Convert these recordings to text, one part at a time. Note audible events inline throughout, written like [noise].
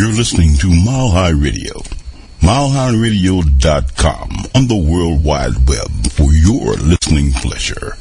You're listening to Mile High Radio. MileHighRadio.com on the World Wide Web for your listening pleasure.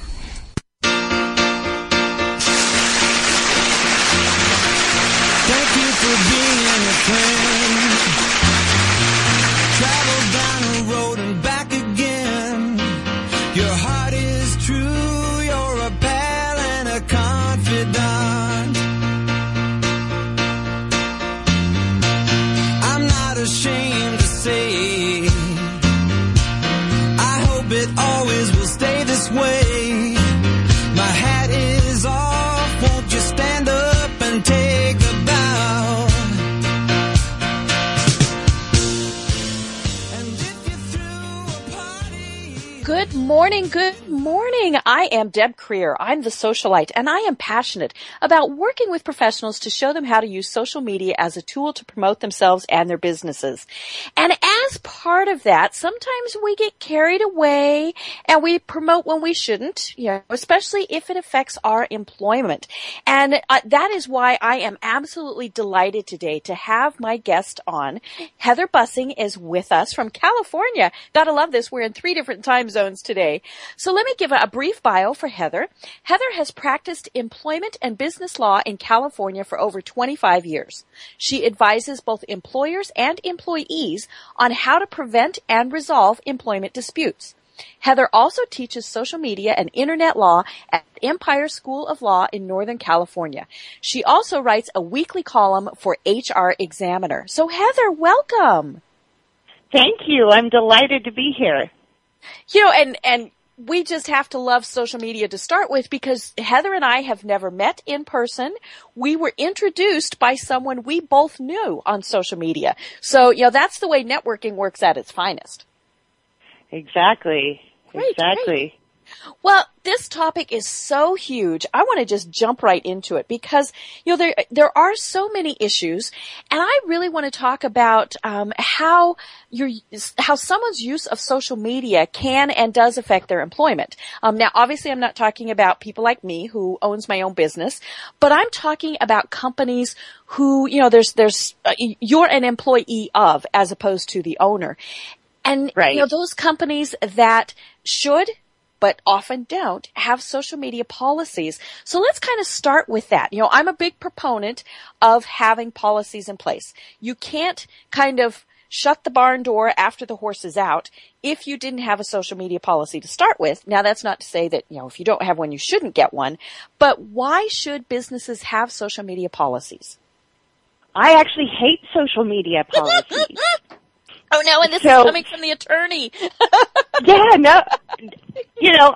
Am Deb Creer. I'm the socialite and I am passionate about working with professionals to show them how to use social media as a tool to promote themselves and their businesses. And as part of that, sometimes we get carried away and we promote when we shouldn't, you know, especially if it affects our employment. And uh, that is why I am absolutely delighted today to have my guest on. Heather Bussing is with us from California. Gotta love this. We're in three different time zones today. So let me give a brief bio for Heather. Heather has practiced employment and business law in California for over 25 years. She advises both employers and employees on how to prevent and resolve employment disputes. Heather also teaches social media and internet law at Empire School of Law in Northern California. She also writes a weekly column for HR Examiner. So Heather, welcome. Thank you. I'm delighted to be here. You know, and, and we just have to love social media to start with because Heather and I have never met in person. We were introduced by someone we both knew on social media. So, you know, that's the way networking works at its finest. Exactly. Great, exactly. Well, this topic is so huge. I want to just jump right into it because you know there there are so many issues, and I really want to talk about um, how your how someone's use of social media can and does affect their employment. Um, now, obviously, I'm not talking about people like me who owns my own business, but I'm talking about companies who you know there's there's uh, you're an employee of as opposed to the owner, and Right. you know those companies that should but often don't have social media policies. So let's kind of start with that. You know, I'm a big proponent of having policies in place. You can't kind of shut the barn door after the horse is out if you didn't have a social media policy to start with. Now that's not to say that, you know, if you don't have one, you shouldn't get one, but why should businesses have social media policies? I actually hate social media policies. Oh no, and this So- is coming from the attorney. [laughs] yeah, no, you know,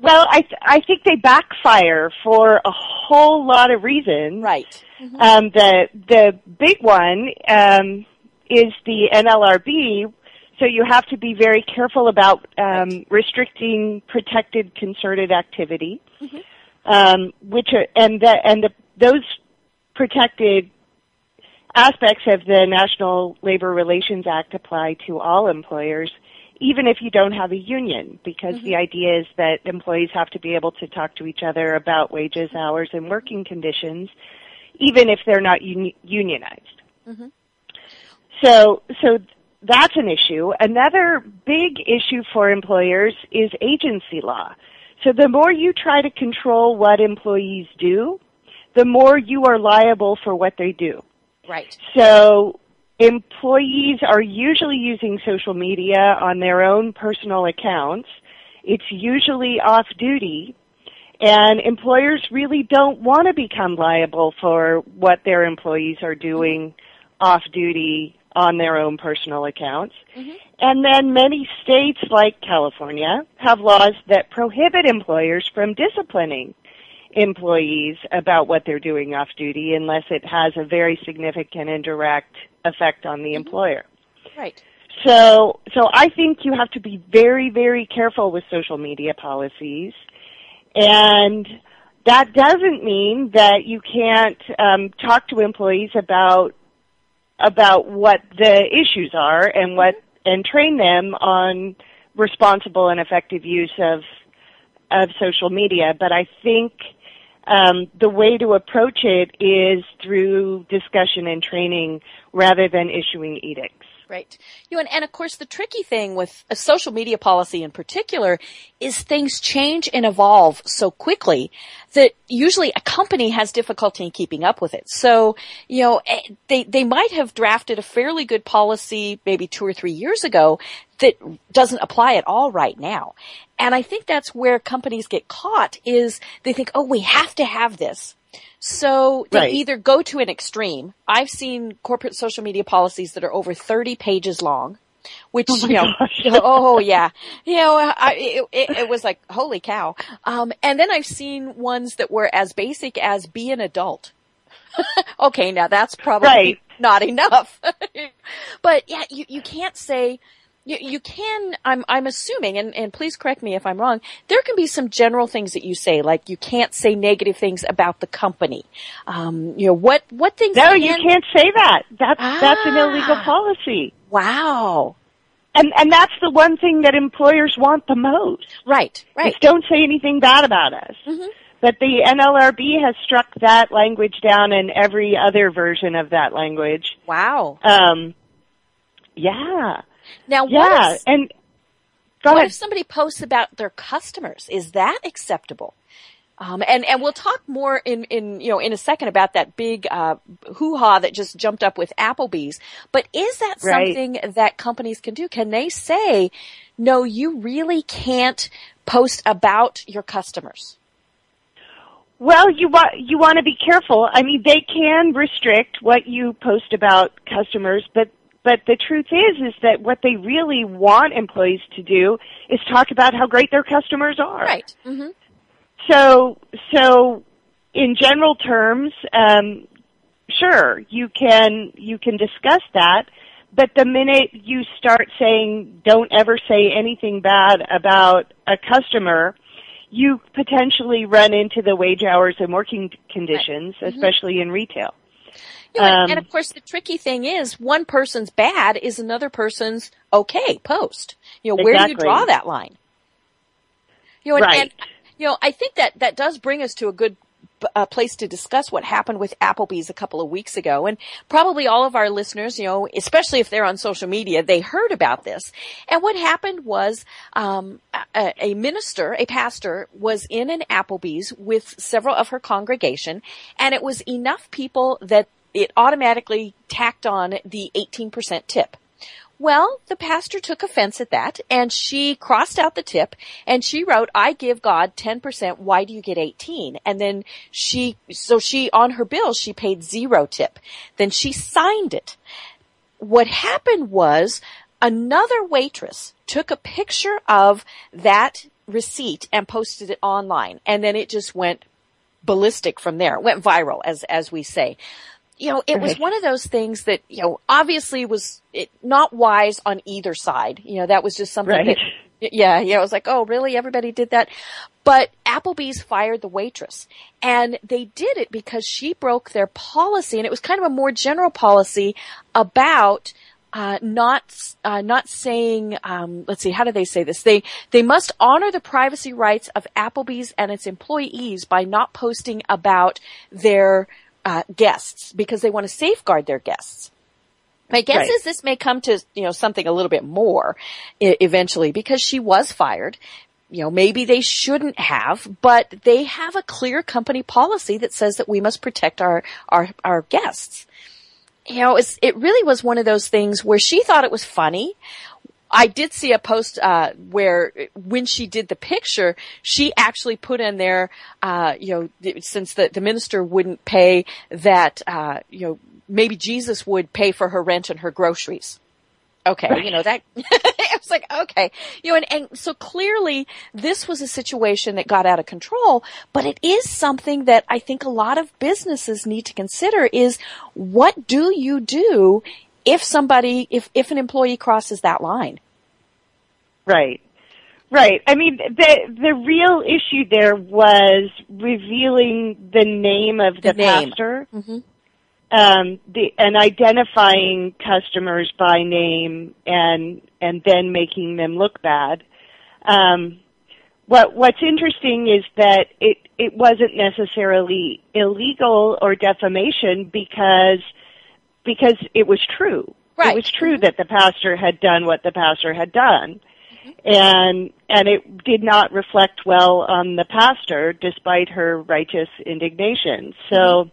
well, I th- I think they backfire for a whole lot of reasons. right. Um, the the big one um, is the NLRB. So you have to be very careful about um, restricting protected concerted activity, um, which are and the and the those protected aspects of the National Labor Relations Act apply to all employers, even if you don't have a union, because the mm-hmm. idea is that employees have to be able to talk to each other about wages, hours, and working conditions, even if they're not uni- unionized. Mm-hmm. So, so that's an issue. Another big issue for employers is agency law. So the more you try to control what employees do, the more you are liable for what they do. Right. So employees are usually using social media on their own personal accounts. It's usually off duty. And employers really don't want to become liable for what their employees are doing off duty on their own personal accounts. Mm-hmm. And then many states like California have laws that prohibit employers from disciplining employees about what they're doing off duty unless it has a very significant and direct effect on the employer. Right. So, so I think you have to be very, very careful with social media policies, and that doesn't mean that you can't um, talk to employees about about what the issues are and what and train them on responsible and effective use of of social media. But I think um, the way to approach it is through discussion and training rather than issuing edicts. Right. You know, and, and of course the tricky thing with a social media policy in particular is things change and evolve so quickly that usually a company has difficulty in keeping up with it. So, you know, eh, they, they might have drafted a fairly good policy maybe two or three years ago that doesn't apply at all right now. And I think that's where companies get caught is they think, oh, we have to have this. So they Right. either go to an extreme. I've seen corporate social media policies that are over 30 pages long, which, Oh you know, [laughs] oh yeah, you know, I, it, it, it was like, holy cow. Um, and then I've seen ones that were as basic as be an adult. [laughs] okay, now that's probably Right. not enough. [laughs] but yeah, you, you can't say, you, you can, I'm, I'm assuming, and, and please correct me if I'm wrong, there can be some general things that you say, like you can't say negative things about the company. Um, you know, what, what things No, can- you can't say that. That's that's an illegal Ah. policy. Wow. And and that's the one thing that employers want the most. Right, right. Don't say anything bad about us. Mhm. But the NLRB has struck that language down and every other version of that language. Wow. Um, yeah, Now, yeah, what if, and what ahead. if somebody posts about their customers? Is that acceptable? Um, and and we'll talk more in in you know in a second about that big uh, hoo ha that just jumped up with Applebee's. But is that Right. something that companies can do? Can they say, no, you really can't post about your customers? Well, you want you want to be careful. I mean, they can restrict what you post about customers, but but the truth is is that what they really want employees to do is talk about how great their customers are. Right. hmm So so in general terms, um, sure you can you can discuss that, but the minute you start saying don't ever say anything bad about a customer, you potentially run into the wage hours and working conditions, especially in retail. You know, and- Um, and of course, the tricky thing is one person's bad is another person's okay post. You know, where do you draw that line? You know, and, Right. and you know, I think that that does bring us to a good uh, place to discuss what happened with Applebee's a couple of weeks ago. And probably all of our listeners, you know, especially if they're on social media, they heard about this. And what happened was, um, a, a minister, a pastor was in an Applebee's with several of her congregation and it was enough people that it automatically tacked on the 18% tip. Well, the pastor took offense at that and she crossed out the tip and she wrote, I give God 10%. Why do you get 18? And then she, so she, on her bill, she paid zero tip. Then she signed it. What happened was another waitress took a picture of that receipt and posted it online and then it just went ballistic from there. It went viral as, as we say you know, it was one of those things that, you know, obviously was it, not wise on either side. You know, that was just something Right. that, yeah, yeah, I was like, oh, really? Everybody did that? But Applebee's fired the waitress and they did it because she broke their policy and it was kind of a more general policy about uh, not uh, not saying um, let's see how do they say this they they must honor the privacy rights of Applebee's and its employees by not posting about their uh, guests because they want to safeguard their guests. My guess Right. is this may come to you know something a little bit more e- eventually because she was fired. You know, maybe they shouldn't have, but they have a clear company policy that says that we must protect our our our guests you know, it's, it really was one of those things where she thought it was funny. I did see a post uh, where when she did the picture, she actually put in there, uh, you know, since the, the minister wouldn't pay that, uh, you know, maybe Jesus would pay for her rent and her groceries. Okay, you know that. [laughs] I was like, okay, you know, and, and so clearly this was a situation that got out of control. But it is something that I think a lot of businesses need to consider: is what do you do if somebody, if if an employee crosses that line? Right. Right. I mean, the the real issue there was revealing the name of The the, name. pastor, Mm-hmm. um, the and identifying customers by name, and and then making them look bad. Um, what what's interesting is that it it wasn't necessarily illegal or defamation because because it was true. Right. It was true that the pastor had done what the pastor had done. And and it did not reflect well on the pastor despite her righteous indignation. So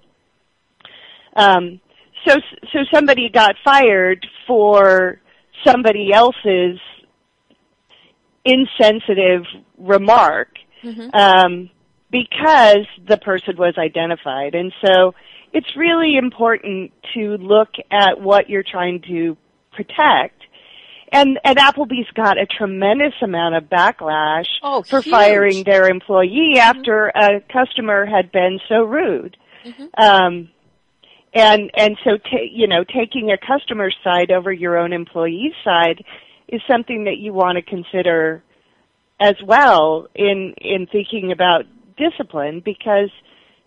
um so so somebody got fired for somebody else's insensitive remark um, because the person was identified. And so it's really important to look at what you're trying to protect. And, and Applebee's got a tremendous amount of backlash Oh, for huge. firing their employee after a customer had been so rude. Um, and and so ta- you know taking a customer side over your own employee's side is something that you want to consider as well in in thinking about discipline because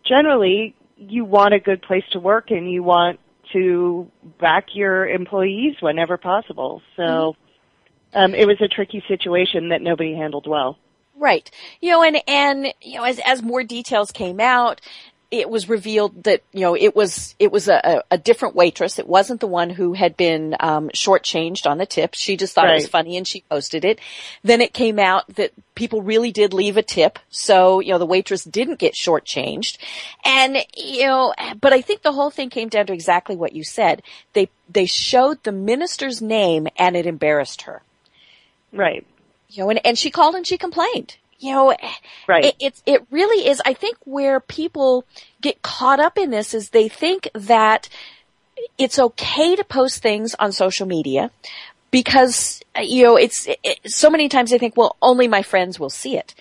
generally you want a good place to work and you want to back your employees whenever possible. So um, it was a tricky situation that nobody handled well. Right. You know, and, and, you know, as, as more details came out, it was revealed that, you know, it was, it was a, a, different waitress. It wasn't the one who had been, um, shortchanged on the tip. She just thought it was funny and she posted it. Then it came out that people really did leave a tip. So, you know, the waitress didn't get shortchanged. And, you know, but I think the whole thing came down to exactly what you said. They, they showed the minister's name and it embarrassed her right you know, and, and she called and she complained. You know, eh, Right. it, it's, it really is, I think where people get caught up in this is they think that it's okay to post things on social media because, you know, it's, it, so many times they think, well, only my friends will see it.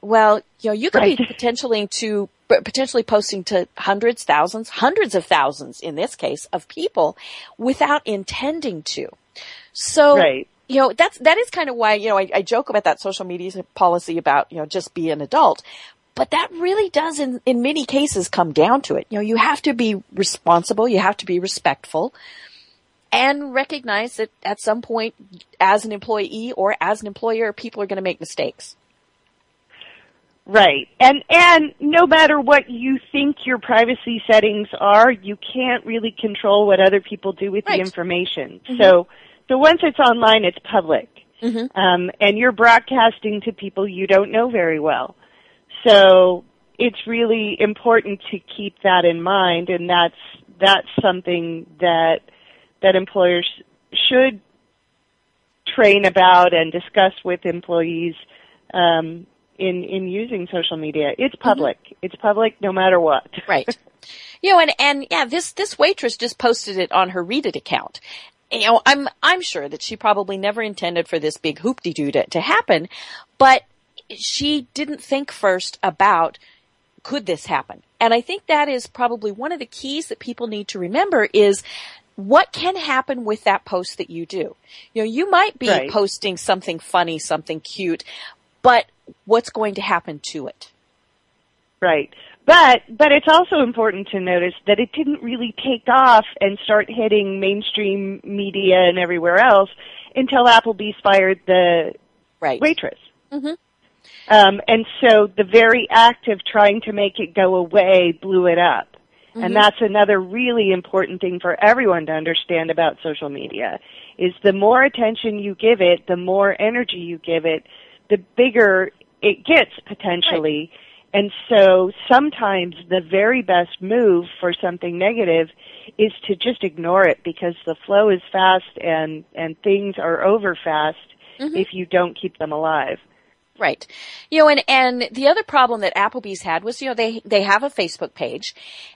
Well, you know, you could be [laughs] potentially to, potentially posting to hundreds, thousands, hundreds of thousands in this case of people without intending to. So, Right. You know, that's, that is kind of why, you know, I, I joke about that social media policy about, you know, just be an adult. But that really does in, in many cases come down to it. You know, you have to be responsible, you have to be respectful and recognize that at some point as an employee or as an employer, people are going to make mistakes. Right. And and no matter what you think your privacy settings are, you can't really control what other people do with Right. the information. Mm-hmm. So so once it's online, it's public. Um, and you're broadcasting to people you don't know very well. So it's really important to keep that in mind and that's that's something that that employers should train about and discuss with employees um, in in using social media. It's public. It's public no matter what. [laughs] Right. you know, and, and yeah, this, this waitress just posted it on her Reddit account. You know, I'm, I'm sure that she probably never intended for this big hoop-de-doo to, to happen, but she didn't think first about could this happen? And I think that is probably one of the keys that people need to remember is what can happen with that post that you do. You know, you might be Right. posting something funny, something cute, but what's going to happen to it? Right. But but it's also important to notice that it didn't really take off and start hitting mainstream media and everywhere else until Applebee's fired the Right. waitress. Mhm. Um, and so the very act of trying to make it go away blew it up. Mhm. And that's another really important thing for everyone to understand about social media is the more attention you give it, the more energy you give it, the bigger it gets potentially. And so sometimes the very best move for something negative is to just ignore it because the flow is fast and, and things are over fast mm-hmm. if you don't keep them alive. Right. You know, and, and the other problem that Applebee's had was, you know, they, they have a Facebook page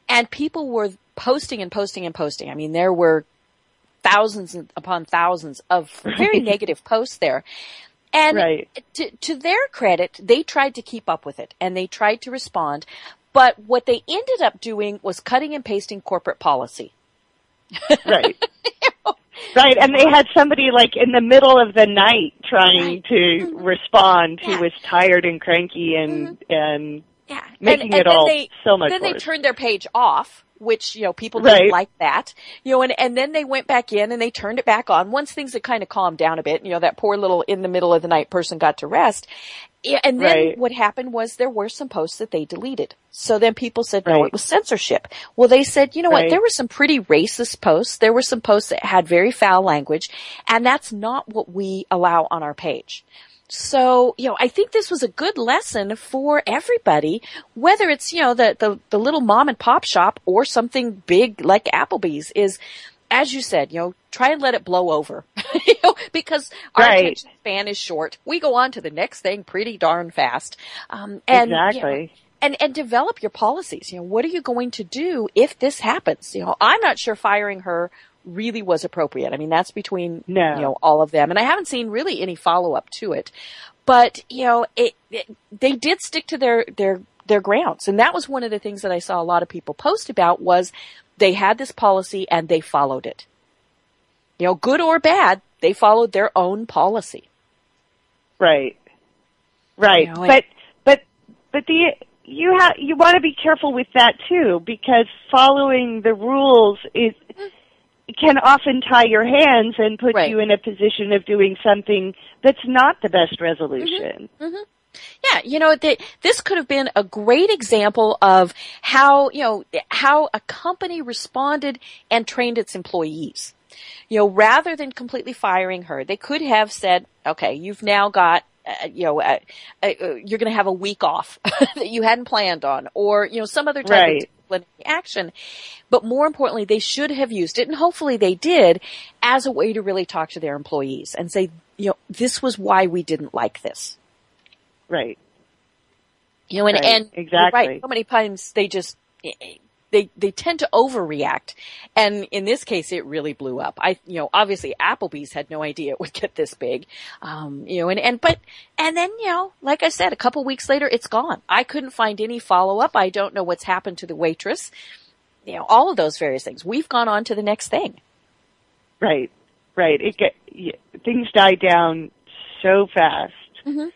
and people were posting and posting and posting. I mean, there were thousands upon thousands of very [laughs] negative posts there. And Right. to, to their credit, they tried to keep up with it and they tried to respond. But what they ended up doing was cutting and pasting corporate policy. Right. [laughs] right. And they had somebody like in the middle of the night trying to respond who Mm-hmm. Yeah. Mm-hmm. was tired and cranky and and Yeah. Making and, it and then all they, so much Then they turned their page off, which, you know, people didn't like that. You know, and, and then they went back in and they turned it back on once things had kind of calmed down a bit. You know, that poor little in the middle of the night person got to rest. Yeah, and then Right. what happened was there were some posts that they deleted. So then people said, no, Right. it was censorship. Well, they said, you know what? There were some pretty racist posts. There were some posts that had very foul language, and that's not what we allow on our page. So, you know, I think this was a good lesson for everybody, whether it's, you know, the, the, the little mom and pop shop or something big like Applebee's is, as you said, you know, try and let it blow over, [laughs] you know, because our Right. attention span is short. We go on to the next thing pretty darn fast. Um, and, you know, exactly. and and develop your policies. You know, what are you going to do if this happens? You know, I'm not sure firing her really was appropriate. I mean, that's between No. you know all of them, and I haven't seen really any follow up to it. But you know, it, it they did stick to their their their grounds, and that was one of the things that I saw a lot of people post about was they had this policy and they followed it. You know, good or bad, they followed their own policy. Right. Right. You know, but but but the you have you want to be careful with that too because following the rules is mm-hmm. Can often tie your hands and put Right. you in a position of doing something that's not the best resolution. Yeah, you know, th- this could have been a great example of how, you know, how a company responded and trained its employees. You know, rather than completely firing her, they could have said, okay, you've now got, uh, you know, uh, uh, you're going to have a week off [laughs] that you hadn't planned on, or, you know, some other type Right. of disciplinary action. But more importantly, they should have used it, and hopefully they did, as a way to really talk to their employees and say, you know, this was why we didn't like this. Right. You know, and, Right, and exactly. right. So many times they just eh, eh, they they tend to overreact, and in this case, it really blew up. I, you know, obviously Applebee's had no idea it would get this big, um, you know, and and but and then you know, like I said, a couple weeks later, it's gone. I couldn't find any follow up. I don't know what's happened to the waitress. You know, all of those various things. We've gone on to the next thing. Right. Right. It get things die down so fast. Mhm.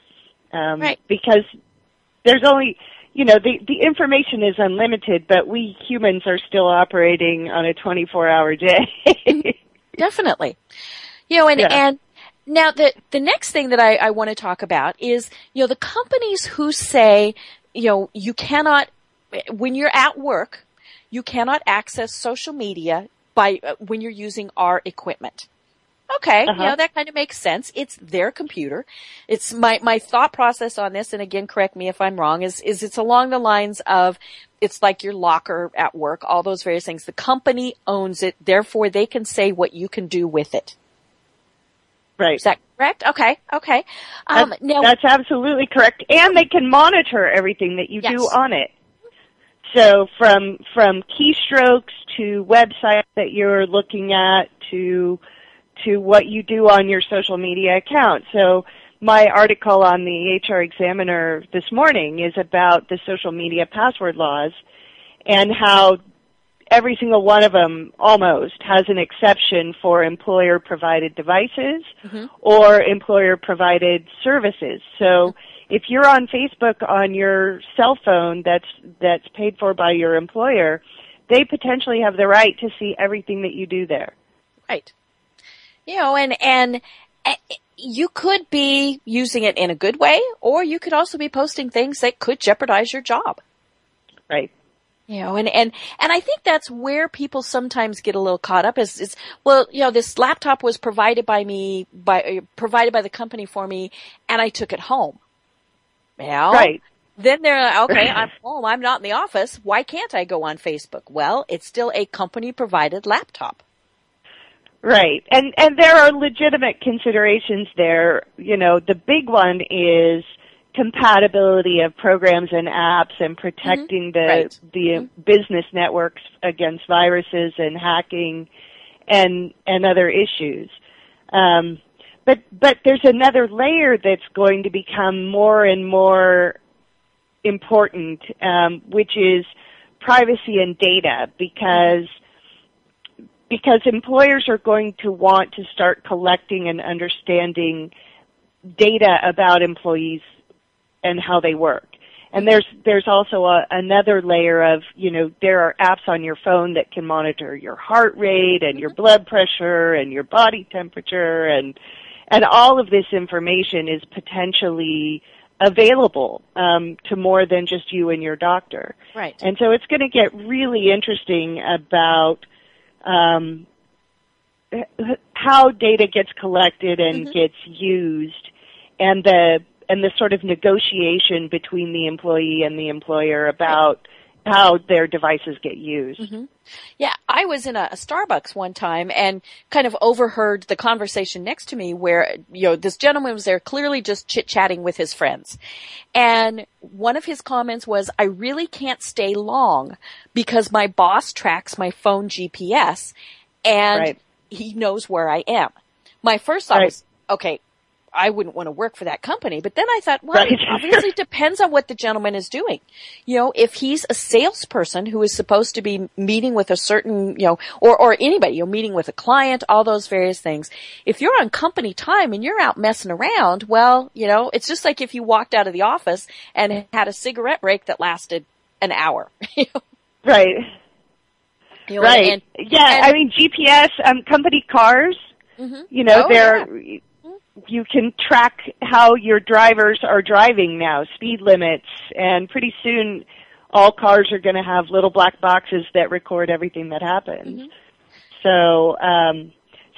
Um, Right. because there's only you know the the information is unlimited, but we humans are still operating on a 24 hour day. [laughs] Definitely. You know, and, Yeah. and now the, the next thing that I, I want to talk about is, you know, the companies who say, you know, you cannot, when you're at work, you cannot access social media by, uh, when you're using our equipment. Okay, you Uh-huh. know, that kind of makes sense. It's their computer. It's my, my thought process on this, and again, correct me if I'm wrong, is, is it's along the lines of, it's like your locker at work, all those various things. The company owns it, therefore they can say what you can do with it. right. Is that correct? Okay, okay. Um, That's, now, that's absolutely correct. And they can monitor everything that you do on it. So from from keystrokes to websites that you're looking at to to what you do on your social media account. So my article on the HR Examiner this morning is about the social media password laws and how every single one of them almost has an exception for employer provided devices mm-hmm. or employer provided services. So if you're on Facebook on your cell phone that's that's paid for by your employer, they potentially have the right to see everything that you do there. right. You know, and, and uh, you could be using it in a good way, or you could also be posting things that could jeopardize your job. Right. You know, and, and, and I think that's where people sometimes get a little caught up is, is, well, you know, this laptop was provided by me, by, uh, provided by the company for me, and I took it home. Well, Right. then they're like, okay, [clears throat] I'm home, I'm not in the office, why can't I go on Facebook? Well, it's still a company provided laptop. Right. And and there are legitimate considerations there. You know, the big one is compatibility of programs and apps and protecting the Right. the business networks against viruses and hacking and and other issues. Um, but but there's another layer that's going to become more and more important, um, which is privacy and data, because because employers are going to want to start collecting and understanding data about employees and how they work. And there's there's also a, another layer of you know there are apps on your phone that can monitor your heart rate and your blood pressure and your body temperature and and all of this information is potentially available um, to more than just you and your doctor. Right. And so it's going to get really interesting about um, h- how data gets collected and Mhm. gets used, and the and the sort of negotiation between the employee and the employer about how their devices get used. Mm-hmm. Yeah, I was in a, a Starbucks one time and kind of overheard the conversation next to me where, you know, this gentleman was there clearly just chit chatting with his friends. And one of his comments was, I really can't stay long because my boss tracks my phone GPS and Right. he knows where I am. My first thought Right. was, okay, I wouldn't want to work for that company. But then I thought, well, Right. it obviously depends on what the gentleman is doing. You know, if he's a salesperson who is supposed to be meeting with a certain, you know, or, or anybody, you know, meeting with a client, all those various things. If you're on company time and you're out messing around, well, you know, it's just like if you walked out of the office and had a cigarette break that lasted an hour. [laughs] you know, Right. you know, Right. and- yeah, and- I mean GPS, um, company cars, Mhm. you know, Oh, they're you can track how your drivers are driving now, speed limits, and pretty soon all cars are going to have little black boxes that record everything that happens. Mhm. So, um,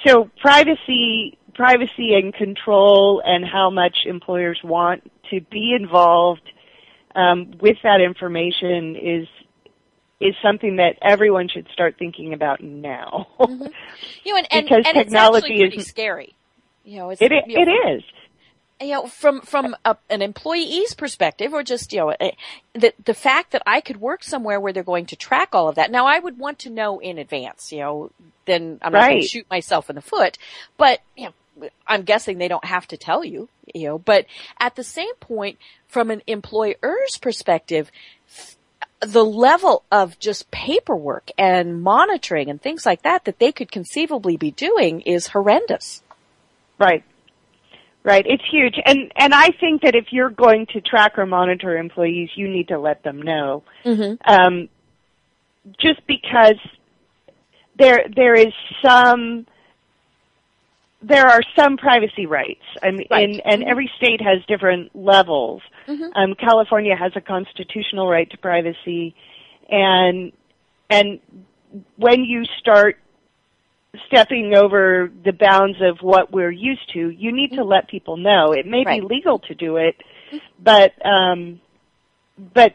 so privacy, privacy and control, and how much employers want to be involved um, with that information is is something that everyone should start thinking about now. you know, and, and, [laughs] because and technology it's actually pretty is- scary. You know, it's, it you know, it is. you know, from from a, an employee's perspective, or just you know, the the fact that I could work somewhere where they're going to track all of that. Now, I would want to know in advance. You know, then I'm not going to shoot myself in the foot. But you know, I'm guessing they don't have to tell you. You know, but at the same point, from an employer's perspective. The level of just paperwork and monitoring and things like that that they could conceivably be doing is horrendous. Right. Right. It's huge. And and I think that if you're going to track or monitor employees, you need to let them know. Mm-hmm. Um, just because there there is some there are some privacy rights. I mean, Right. and, and every state has different levels. Mhm. Um, California has a constitutional right to privacy, and and when you start stepping over the bounds of what we're used to, you need to let people know. It may Right. be legal to do it, but um, but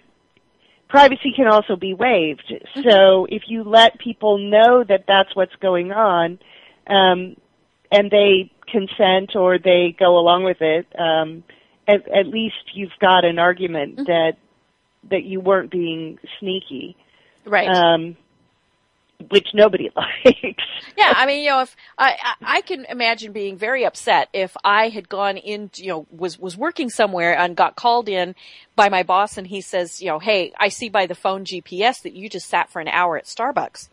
privacy can also be waived. So if you let people know that that's what's going on, um, and they consent or they go along with it, um, at, at least you've got an argument that that you weren't being sneaky, Right. um, which nobody [laughs] likes. Yeah, I mean, you know, if I, I can imagine being very upset if I had gone in, you know, was was working somewhere and got called in by my boss, and he says, you know, hey, I see by the phone GPS that you just sat for an hour at Starbucks.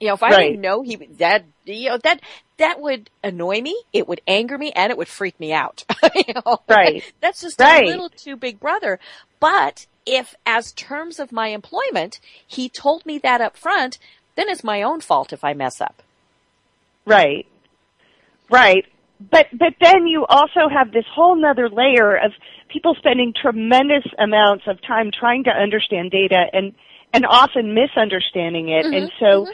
You know, if I Right. didn't know he that you know that that would annoy me, it would anger me, and it would freak me out. [laughs] you know? Right. [laughs] That's just Right. a little too big brother. But if, as terms of my employment, he told me that up front, then it's my own fault if I mess up. Right. Right. But but then you also have this whole nother layer of people spending tremendous amounts of time trying to understand data and and often misunderstanding it. Mm-hmm. And so mm-hmm.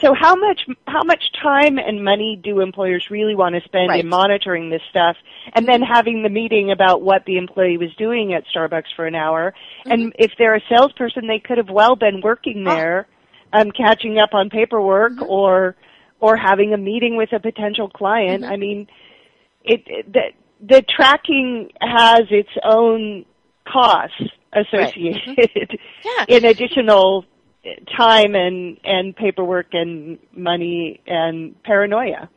so how much how much time and money do employers really want to spend Right. in monitoring this stuff and then having the meeting about what the employee was doing at Starbucks for an hour? And mm-hmm. if they're a salesperson they could have well been working Oh. Um catching up on paperwork mm-hmm. or or having a meeting with a potential client. Mm-hmm. I mean, it, it the the tracking has its own costs associated mm-hmm. Yeah. in additional time and and paperwork and money and paranoia.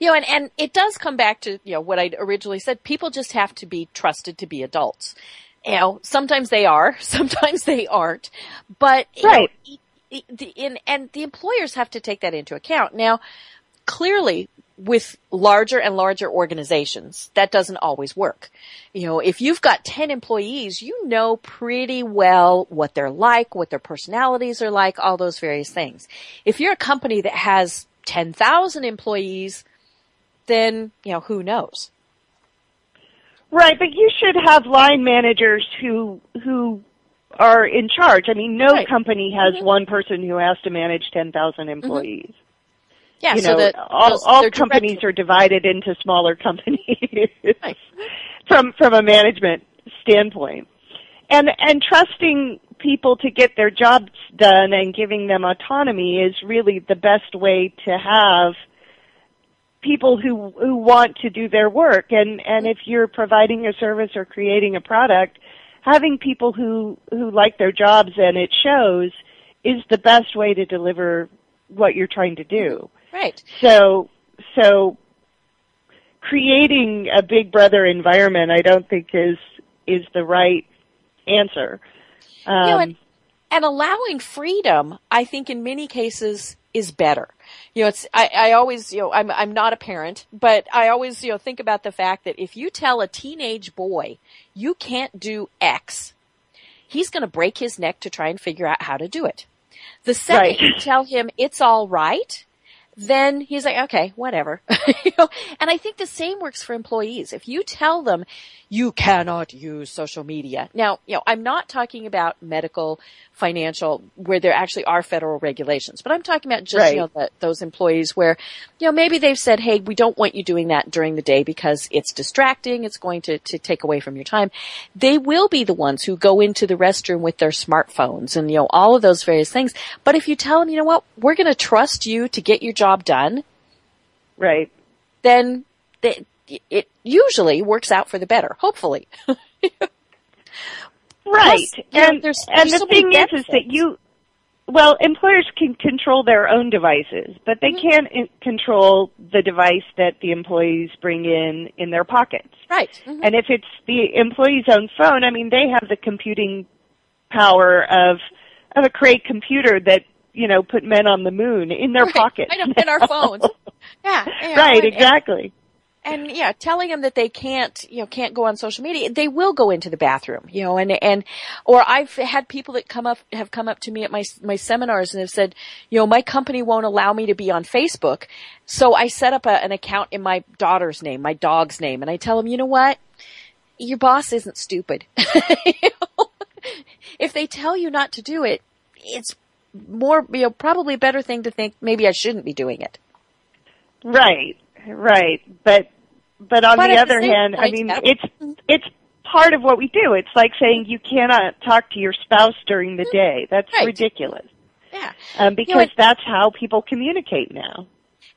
You know, and, and it does come back to, you know, what I originally said. People just have to be trusted to be adults. You know, sometimes they are, [laughs] sometimes they aren't, but, you know, Right. e- e- in, and the employers have to take that into account. Now, clearly, with larger and larger organizations, that doesn't always work. You know, if you've got 10 employees, you know pretty well what they're like, what their personalities are like, all those various things. If you're a company that has 10,000 employees, then, you know, who knows? Right, but you should have line managers who who are in charge. I mean, no Right. company has Mhm. one person who has to manage 10,000 employees. Yeah, you so know, that all, those- all companies direct- are divided into smaller [laughs] companies Right. from from a management standpoint. And and trusting people to get their jobs done and giving them autonomy is really the best way to have people who who want to do their work and and if you're providing a service or creating a product having people who who like their jobs and it shows is the best way to deliver what you're trying to do Right. so so creating a big brother environment I don't think is is the right answer um, You know, and, and allowing freedom, I think in many cases is better. You know, it's, I, I always, you know, I'm, I'm not a parent, but I always, you know, think about the fact that if you tell a teenage boy you can't do X, he's going to break his neck to try and figure out how to do it. The second Right. you tell him it's all right, then he's like, okay, whatever. [laughs] you know, and I think the same works for employees. If you tell them you cannot use social media. Now, you know, I'm not talking about medical, financial, where there actually are federal regulations, but I'm talking about just, Right. you know, the, those employees where, you know, maybe they've said, hey, we don't want you doing that during the day because it's distracting, it's going to, to take away from your time. They will be the ones who go into the restroom with their smartphones and, you know, all of those various things. But if you tell them, you know what, we're going to trust you to get your job done, right then they, it usually works out for the better, hopefully. [laughs] Right. Plus, you know, and there's- and there's the so thing is, is that you, well, employers can control their own devices, but they Mm-hmm. can't in- control the device that the employees bring in in their pockets. Right. Mhm. And if it's the employee's own phone, I mean, they have the computing power of of a great computer that you know put men on the moon in their Right. pockets. I know, in our phones. [laughs] Yeah. you know, right. and- Exactly. and yeah, telling them that they can't, you know, can't go on social media, they will go into the bathroom, you know, and, and, or I've had people that come up, have come up to me at my, my seminars and have said, you know, my company won't allow me to be on Facebook. So I set up a, an account in my daughter's name, my dog's name, and I tell them, you know what? Your boss isn't stupid. [laughs] You know? if they tell you not to do it, it's more, you know, probably a better thing to think maybe I shouldn't be doing it. Right, right. But but on But the the other same hand, I mean, it's it's part of what we do. It's like saying you cannot talk to your spouse during the day. That's Right. ridiculous. Yeah. Um, because it- that's how people communicate now.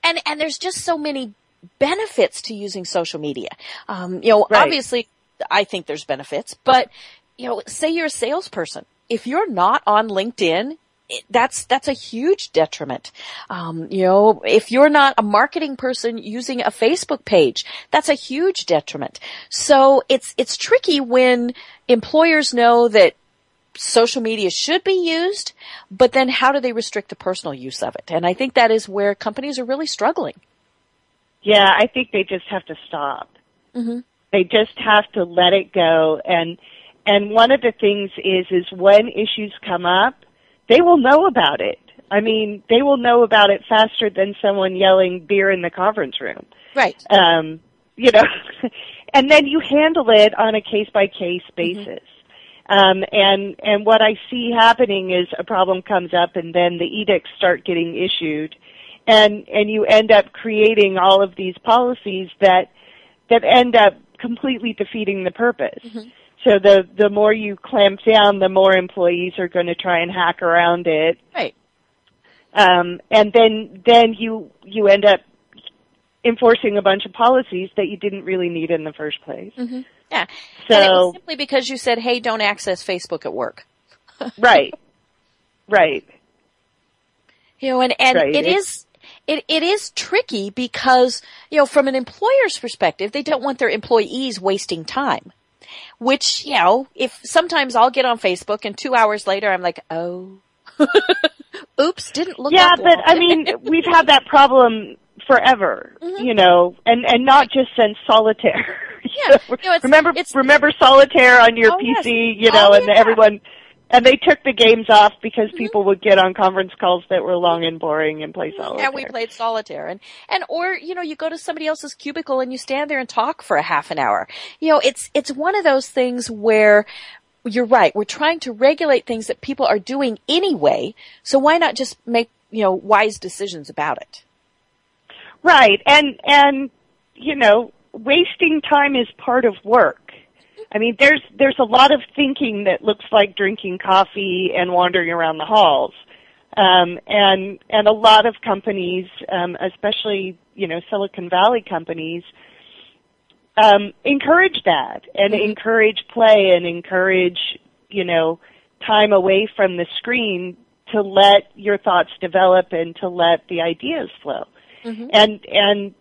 and and there's just so many benefits to using social media. Um, you know, Right. obviously, I think there's benefits, but you know, say you're a salesperson, if you're not on LinkedIn. It, that's that's a huge detriment. Um, you know, if you're not a marketing person using a Facebook page, that's a huge detriment. So it's it's tricky when employers know that social media should be used, but then how do they restrict the personal use of it? And I think that is where companies are really struggling. Yeah, I think they just have to stop. Mm-hmm. They just have to let it go. And and one of the things is is when issues come up, they will know about it. I mean, they will know about it faster than someone yelling beer in the conference room. Right. um, you know, [laughs] and then you handle it on a case by case basis. Um, and and what I see happening is a problem comes up, and then the edicts start getting issued, and and you end up creating all of these policies that that end up completely defeating the purpose. So the the more you clamp down, the more employees are going to try and hack around it, Right. um, and then then you you end up enforcing a bunch of policies that you didn't really need in the first place. Mm-hmm. Yeah. and it was So simply because you said, "Hey, don't access Facebook at work." [laughs] right, right, You know, and and Right. it is it it is tricky because you know, from an employer's perspective, they don't want their employees wasting time. Which you know, if sometimes I'll get on Facebook and two hours later I'm like, oh, [laughs] oops, didn't look. yeah. But I mean, [laughs] we've had that problem forever, Mm-hmm. you know, and and not just since solitaire. [laughs] Yeah. know, You know, it's- remember it's- remember solitaire on your Oh, yes. PC, you know, Oh, and yeah. everyone and they took the games off because mm-hmm. people would get on conference calls that were long and boring and play solitaire. And we played solitaire and, and, or, you know, you go to somebody else's cubicle and you stand there and talk for a half an hour. You know, it's, it's one of those things where you're right. We're trying to regulate things that people are doing anyway. So why not just make, you know, wise decisions about it? Right. And, and, you know, wasting time is part of work. I mean, there's there's a lot of thinking that looks like drinking coffee and wandering around the halls, um, and and a lot of companies, um, especially you know Silicon Valley companies, um, encourage that and mm-hmm. encourage play and encourage you know time away from the screen to let your thoughts develop and to let the ideas flow. Mm-hmm. And and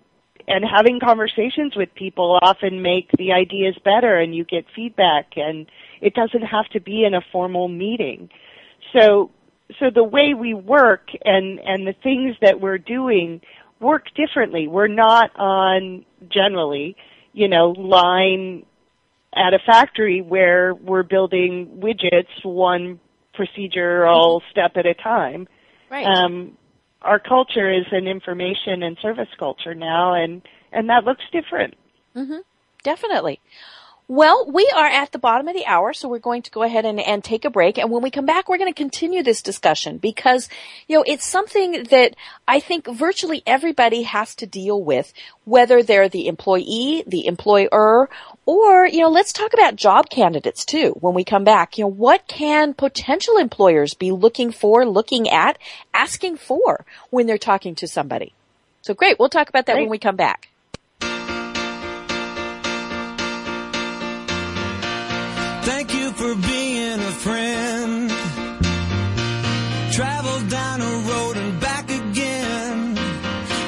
and having conversations with people often make the ideas better and you get feedback and it doesn't have to be in a formal meeting. So so the way we work and and the things that we're doing work differently. We're not on generally, you know, line at a factory where we're building widgets one procedural step at a time. Right. Um, our culture is an information and service culture now, and and that looks different. Mm-hmm. Definitely. Well, we are at the bottom of the hour, so we're going to go ahead and, and take a break. And when we come back, we're going to continue this discussion because, you know, it's something that I think virtually everybody has to deal with, whether they're the employee, the employer, or, you know, let's talk about job candidates too when we come back. You know, what can potential employers be looking for, looking at, asking for when they're talking to somebody? So great. We'll talk about that great. when we come back. Thank you for being a friend. Travel down a road and back again.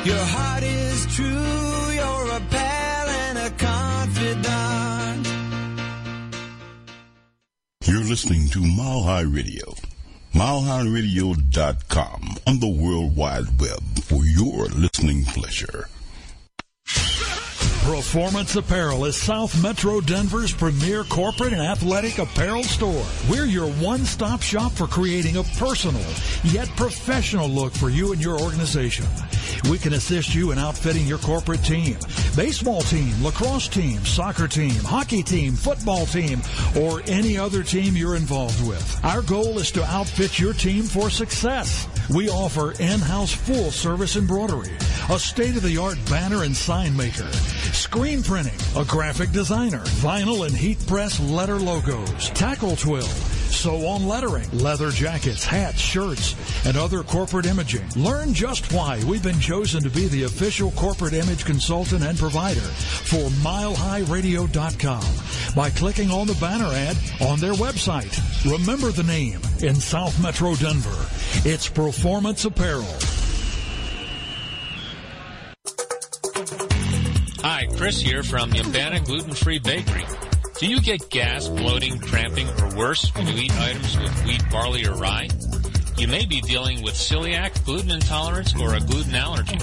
Your heart is true. You're a pal and a confidant. You're listening to Mile High Radio. MileHighRadio.com on the World Wide Web for your listening pleasure. Performance Apparel is South Metro Denver's premier corporate and athletic apparel store. We're your one-stop shop for creating a personal yet professional look for you and your organization. We can assist you in outfitting your corporate team, baseball team, lacrosse team, soccer team, hockey team, football team, or any other team you're involved with. Our goal is to outfit your team for success. We offer in-house full service embroidery, a state-of-the-art banner and sign maker, screen printing, a graphic designer, vinyl and heat press letter logos, tackle twill, sew on lettering, leather jackets, hats, shirts, and other corporate imaging. Learn just why we've been chosen to be the official corporate image consultant and provider for milehighradio.com by clicking on the banner ad on their website. Remember the name in South Metro Denver. It's Performance Apparel. Hi, Chris here from Yumbana Gluten Free Bakery. Do you get gas, bloating, cramping, or worse when you eat items with wheat, barley, or rye? You may be dealing with celiac, gluten intolerance, or a gluten allergy.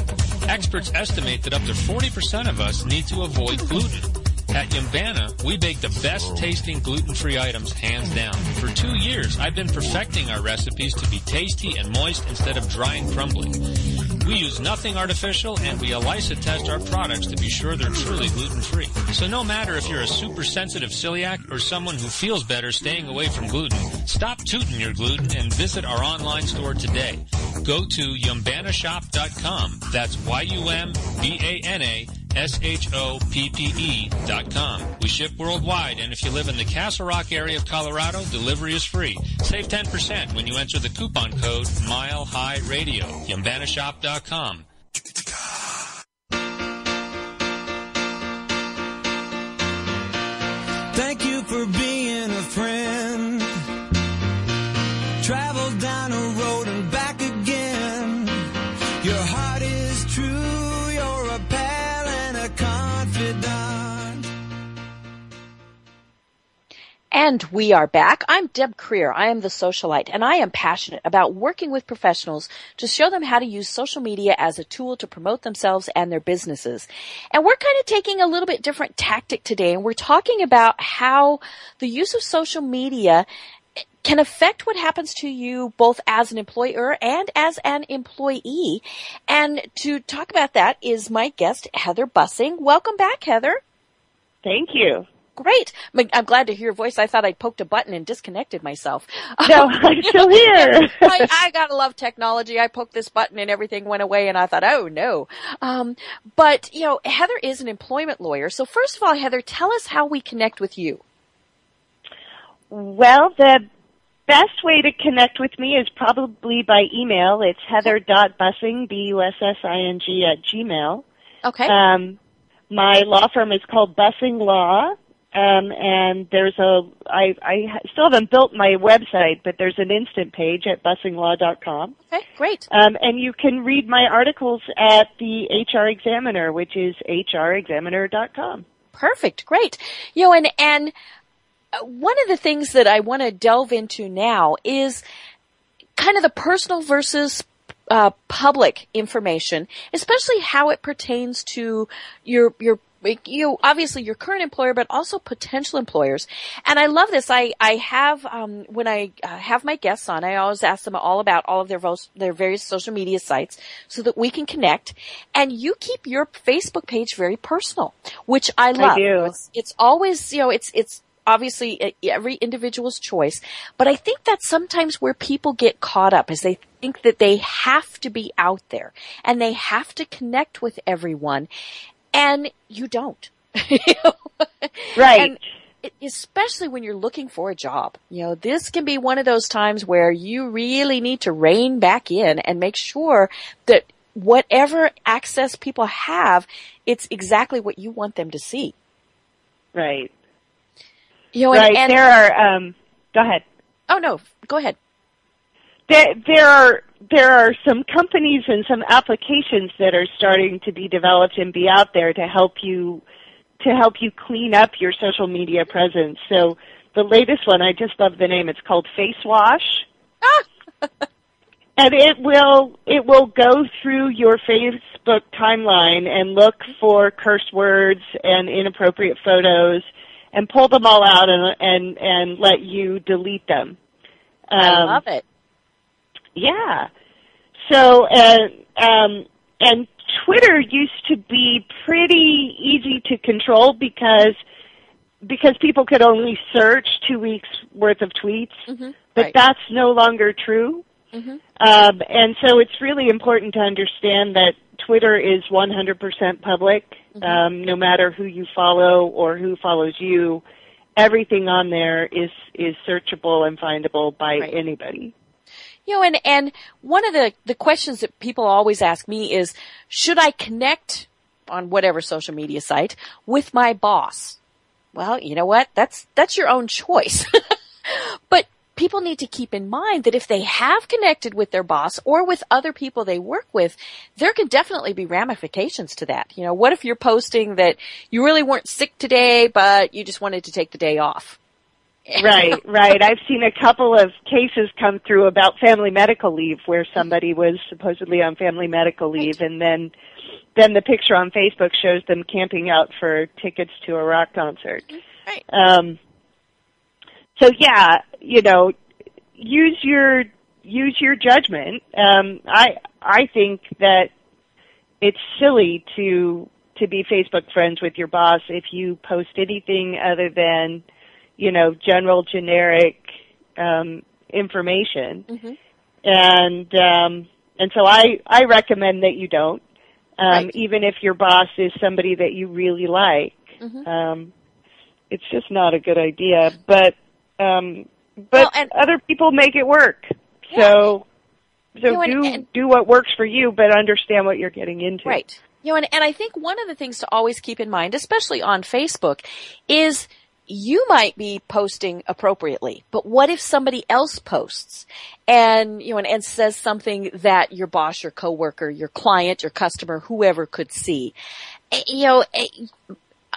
Experts estimate that up to 40% of us need to avoid gluten. At Yumbana, we bake the best tasting gluten-free items hands down. For two years, I've been perfecting our recipes to be tasty and moist instead of dry and crumbly. We use nothing artificial and we ELISA test our products to be sure they're truly gluten-free. So no matter if you're a super sensitive celiac or someone who feels better staying away from gluten, stop tooting your gluten and visit our online store today. Go to yumbanashop.com. That's Y-U-M-B-A-N-A S-H-O-P-P-E dot com. We ship worldwide, and if you live in the Castle Rock area of Colorado, delivery is free. Save 10% when you enter the coupon code Mile High Radio. YumbanaShop.com. Thank you for being a friend. Travel down a road And we are back. I'm Deb Creer. I am the socialite and I am passionate about working with professionals to show them how to use social media as a tool to promote themselves and their businesses. And we're kind of taking a little bit different tactic today and we're talking about how the use of social media can affect what happens to you both as an employer and as an employee. And to talk about that is my guest, Heather Bussing. Welcome back, Heather. Thank you. Great. I'm glad to hear your voice. I thought I'd poked a button and disconnected myself. [laughs] No, I'm [laughs] still here. I, I gotta love technology. I poked this button and everything went away and I thought, oh no. Um, but, you know, Heather is an employment lawyer. So first of all, Heather, tell us how we connect with you. Well, the best way to connect with me is probably by email. It's heather.bussing, B-U-S-S-I-N-G at gmail. Okay. Um, my law firm is called Bussing Law. Um, and there's a, I, I still haven't built my website, but there's an instant page at bussinglaw.com. okay, great. Um, and you can read my articles at the HR Examiner, which is hrexaminer.com. Perfect. Great. You know, and, and uh, one of the things that I want to delve into now is kind of the personal versus uh, public information, especially how it pertains to your your you obviously your current employer, but also potential employers. And I love this. I I have um, when I uh, have my guests on, I always ask them all about all of their vo- their various social media sites so that we can connect. And you keep your Facebook page very personal, which I love. do. It's, it's always you know it's it's obviously every individual's choice, but I think that's sometimes where people get caught up is they think that they have to be out there and they have to connect with everyone and you don't. [laughs] Right. And especially when you're looking for a job. You know, this can be one of those times where you really need to rein back in and make sure that whatever access people have, it's exactly what you want them to see. Right. You know, Right. and, and there are, um, go ahead. oh no, go ahead. There, there are there are some companies and some applications that are starting to be developed and be out there to help you to help you clean up your social media presence. So the latest one, I just love the name. It's called Face Wash. [laughs] and it will it will go through your Facebook timeline and look for curse words and inappropriate photos and pull them all out and and and let you delete them. I Um, love it. Yeah. So, and um, and Twitter used to be pretty easy to control because because people could only search two weeks worth of tweets, Mhm. but Right. that's no longer true. Mhm. Um, and so it's really important to understand that Twitter is 100% public, Mm-hmm. um, no matter who you follow or who follows you. Everything on there is is searchable and findable by Right. anybody. You know, and, and one of the, the questions that people always ask me is, should I connect on whatever social media site with my boss? Well, you know what? That's, that's your own choice. [laughs] but people need to keep in mind that if they have connected with their boss or with other people they work with, there can definitely be ramifications to that. You know, what if you're posting that you really weren't sick today, but you just wanted to take the day off? Right, [laughs] right. I've seen a couple of cases come through about family medical leave where somebody was supposedly on family medical leave and then then the picture on Facebook shows them camping out for tickets to a rock concert. Right. Um so yeah, you know, use your use your judgment. Um I I think that it's silly to to be Facebook friends with your boss if you post anything other than you know, general generic um, information, Mhm. and um, and so I I recommend that you don't, um, Right. even if your boss is somebody that you really like. Mhm. Um, it's just not a good idea, but um, but Well, and- other people make it work. So so You know, do and- do what works for you, but understand what you're getting into. Right. You know, and, and I think one of the things to always keep in mind, especially on Facebook, is you might be posting appropriately, but what if somebody else posts and, you know, and, and says something that your boss, your coworker, your client, your customer, whoever could see? Eh, You know, eh,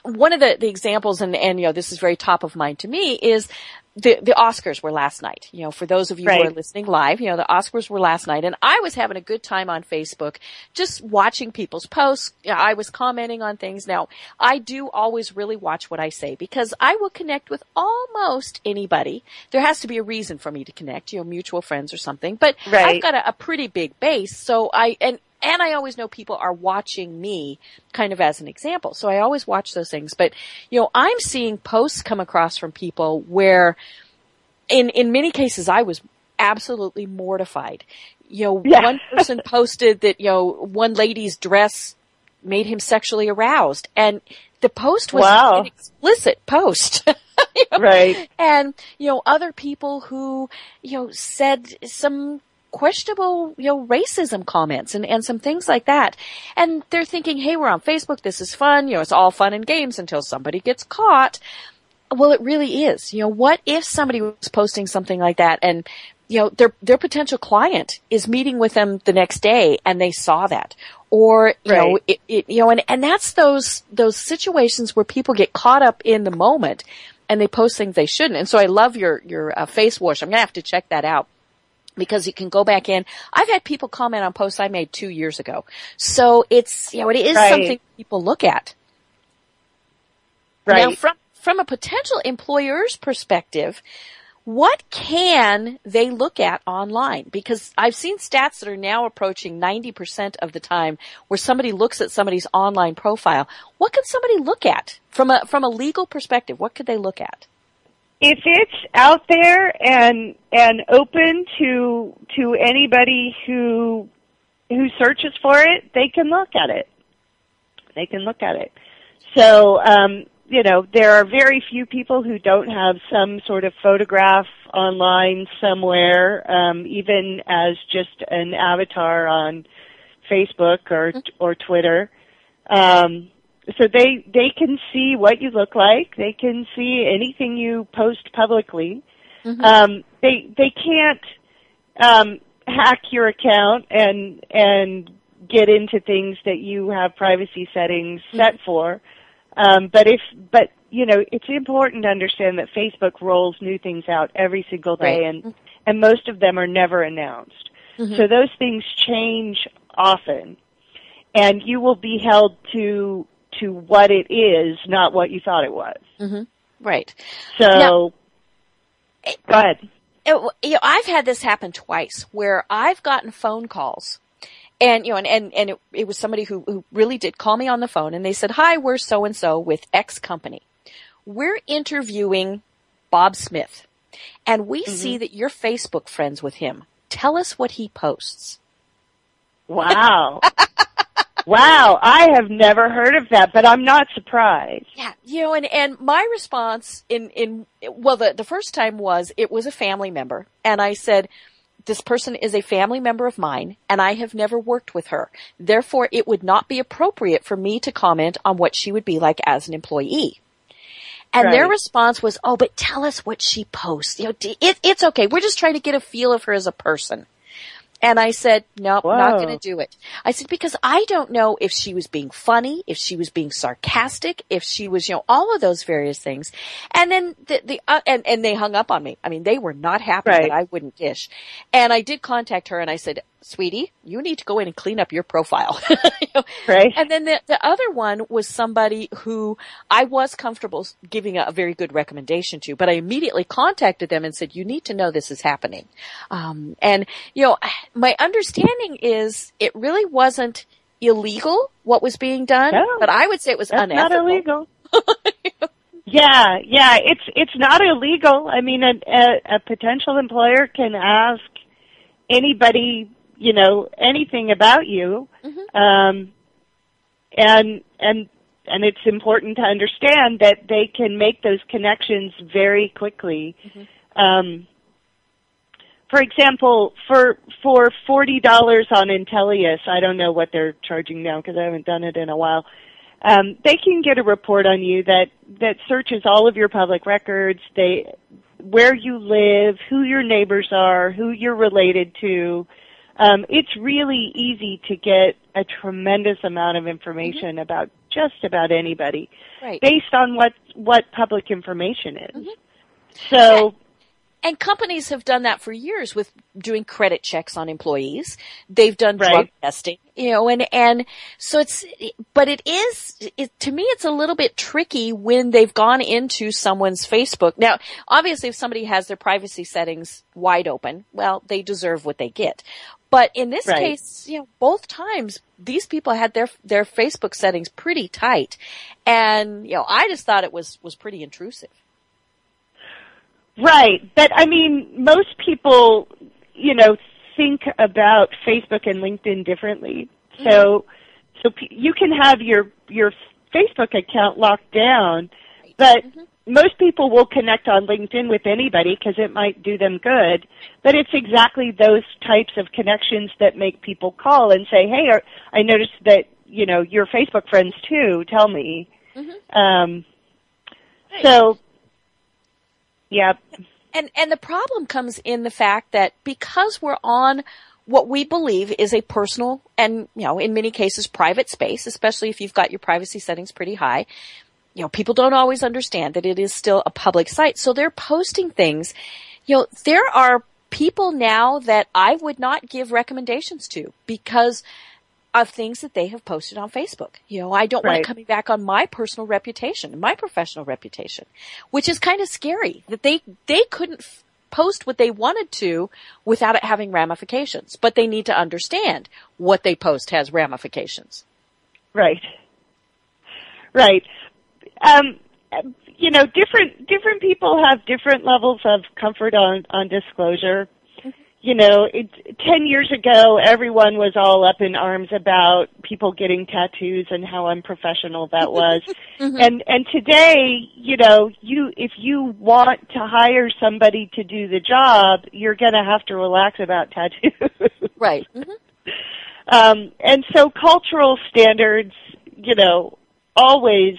one of the, the examples, and, and, you know, this is very top of mind to me, is the the Oscars were last night. You know, for those of you who are listening live, you know, the Oscars were last night and I was having a good time on Facebook just watching people's posts. Yeah, I was commenting on things. Now, I do always really watch what I say because I will connect with almost anybody. There has to be a reason for me to connect, you know, mutual friends or something. But Right. I've got a, a pretty big base, so I and and I always know people are watching me kind of as an example. So I always watch those things. But, you know, I'm seeing posts come across from people where in, in many cases I was absolutely mortified. You know, Yeah. one person [laughs] posted that, you know, one lady's dress made him sexually aroused and the post was Wow. an explicit post. [laughs] You know? Right. and you know other people who you know said some questionable you know racism comments and and some things like that. And they're thinking hey we're on facebook this is fun you know it's all fun and games until somebody gets caught. Well it really is. You know what if somebody was posting something like that and you know their their potential client is meeting with them the next day and they saw that? Or you know it, it you know and and that's those those situations where people get caught up in the moment and they post things they shouldn't. And so I love your your uh, face wash. I'm going to have to check that out because you can go back in. I've had people comment on posts I made two years ago. So it's, you know, it is Right. something people look at. Right. Now from, from a potential employer's perspective, what can they look at online? Because I've seen stats that are now approaching 90% of the time where somebody looks at somebody's online profile. What can somebody look at from a, from a legal perspective? What could they look at? If it's out there and and open to to anybody who who searches for it, they can look at it. They can look at it. So, um, you know, there are very few people who don't have some sort of photograph online somewhere, um, even as just an avatar on Facebook or or Twitter. Um, so they they can see what you look like. They can see anything you post publicly. Um, they they can't um, hack your account and and get into things that you have privacy settings set for. Um, but if but you know it's important to understand that Facebook rolls new things out every single day, Right. and and most of them are never announced. So those things change often, and you will be held to to what it is, not what you thought it was. Mm-hmm. Right. So, Now- go ahead. it, you know, I've had this happen twice where I've gotten phone calls and, you know, and, and, and it, it was somebody who, who really did call me on the phone and they said, hi, we're so and so with X company. We're interviewing Bob Smith and we mm-hmm. see that you're Facebook friends with him. Tell us what he posts. Wow. [laughs] wow, I have never heard of that, but I'm not surprised. Yeah, you know, and, and my response in, in, well, the, the first time was, it was a family member. And I said, this person is a family member of mine and I have never worked with her. Therefore, it would not be appropriate for me to comment on what she would be like as an employee. And their response was, oh, but tell us what she posts. You know, it, it's okay. We're just trying to get a feel of her as a person. And I said, nope, not going to do it. I said, because I don't know if she was being funny, if she was being sarcastic, if she was, you know, all of those various things. And then the, the, uh, and, and they hung up on me. I mean, they were not happy Right. that I wouldn't dish. And I did contact her and I said, sweetie, you need to go in and clean up your profile. [laughs] You know? Right. And then the, the other one was somebody who I was comfortable giving a, a very good recommendation to, but I immediately contacted them and said, you need to know this is happening. Um, and, you know, my understanding is it really wasn't illegal what was being done, No. but I would say it was That's not illegal. [laughs] yeah, yeah, it's it's not illegal. I mean, a, a, a potential employer can ask anybody, you know, anything about you, um, and and and it's important to understand that they can make those connections very quickly. Um, for example, for for forty dollars on Intelius, I don't know what they're charging now because I haven't done it in a while. Um, they can get a report on you that that searches all of your public records, they where you live, who your neighbors are, who you're related to. Um, it's really easy to get a tremendous amount of information about just about anybody Right. based on what what public information is. So and companies have done that for years with doing credit checks on employees. They've done drug testing, you know, and, and so it's, but it is, it, to me, it's a little bit tricky when they've gone into someone's Facebook. Now, obviously if somebody has their privacy settings wide open, well, they deserve what they get. But in this Right. case, you know, both times these people had their, their Facebook settings pretty tight. And, you know, I just thought it was, was pretty intrusive. Right, but I mean, most people, you know, think about Facebook and LinkedIn differently. So, mm-hmm. so p- you can have your your Facebook account locked down, but mm-hmm. most people will connect on LinkedIn with anybody because it might do them good. But it's exactly those types of connections that make people call and say, "Hey, are, I noticed that you know you're Facebook friends too. Tell me." Mm-hmm. Um, so, yeah, And and the problem comes in the fact that because we're on what we believe is a personal and you know in many cases private space, especially if you've got your privacy settings pretty high, you know people don't always understand that it is still a public site. So they're posting things. You know there are people now that I would not give recommendations to because of things that they have posted on Facebook. You know, I don't want it coming back on my personal reputation my professional reputation, which is kind of scary that they, they couldn't f- post what they wanted to without it having ramifications, but they need to understand what they post has ramifications. Right. Right. Um, you know, different different people have different levels of comfort on on disclosure. You know, it, ten years ago, everyone was all up in arms about people getting tattoos and how unprofessional that [laughs] was. And and today, you know, you if you want to hire somebody to do the job, you're going to have to relax about tattoos. [laughs] Right. hmm Um, and so cultural standards, you know, always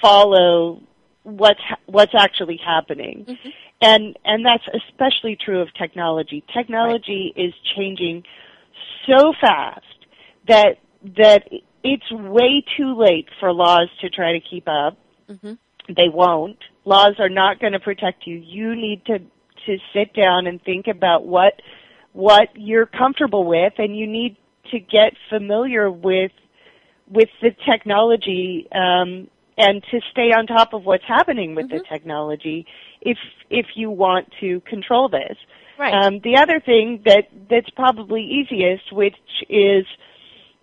follow what's ha- what's actually happening, and and that's especially true of technology. Technology is changing so fast that that it's way too late for laws to try to keep up. They won't. Laws are not going to protect you. You need to to sit down and think about what what you're comfortable with, and you need to get familiar with with the technology um, and to stay on top of what's happening with the technology if if you want to control this. Right. Um, the other thing that that's probably easiest, which is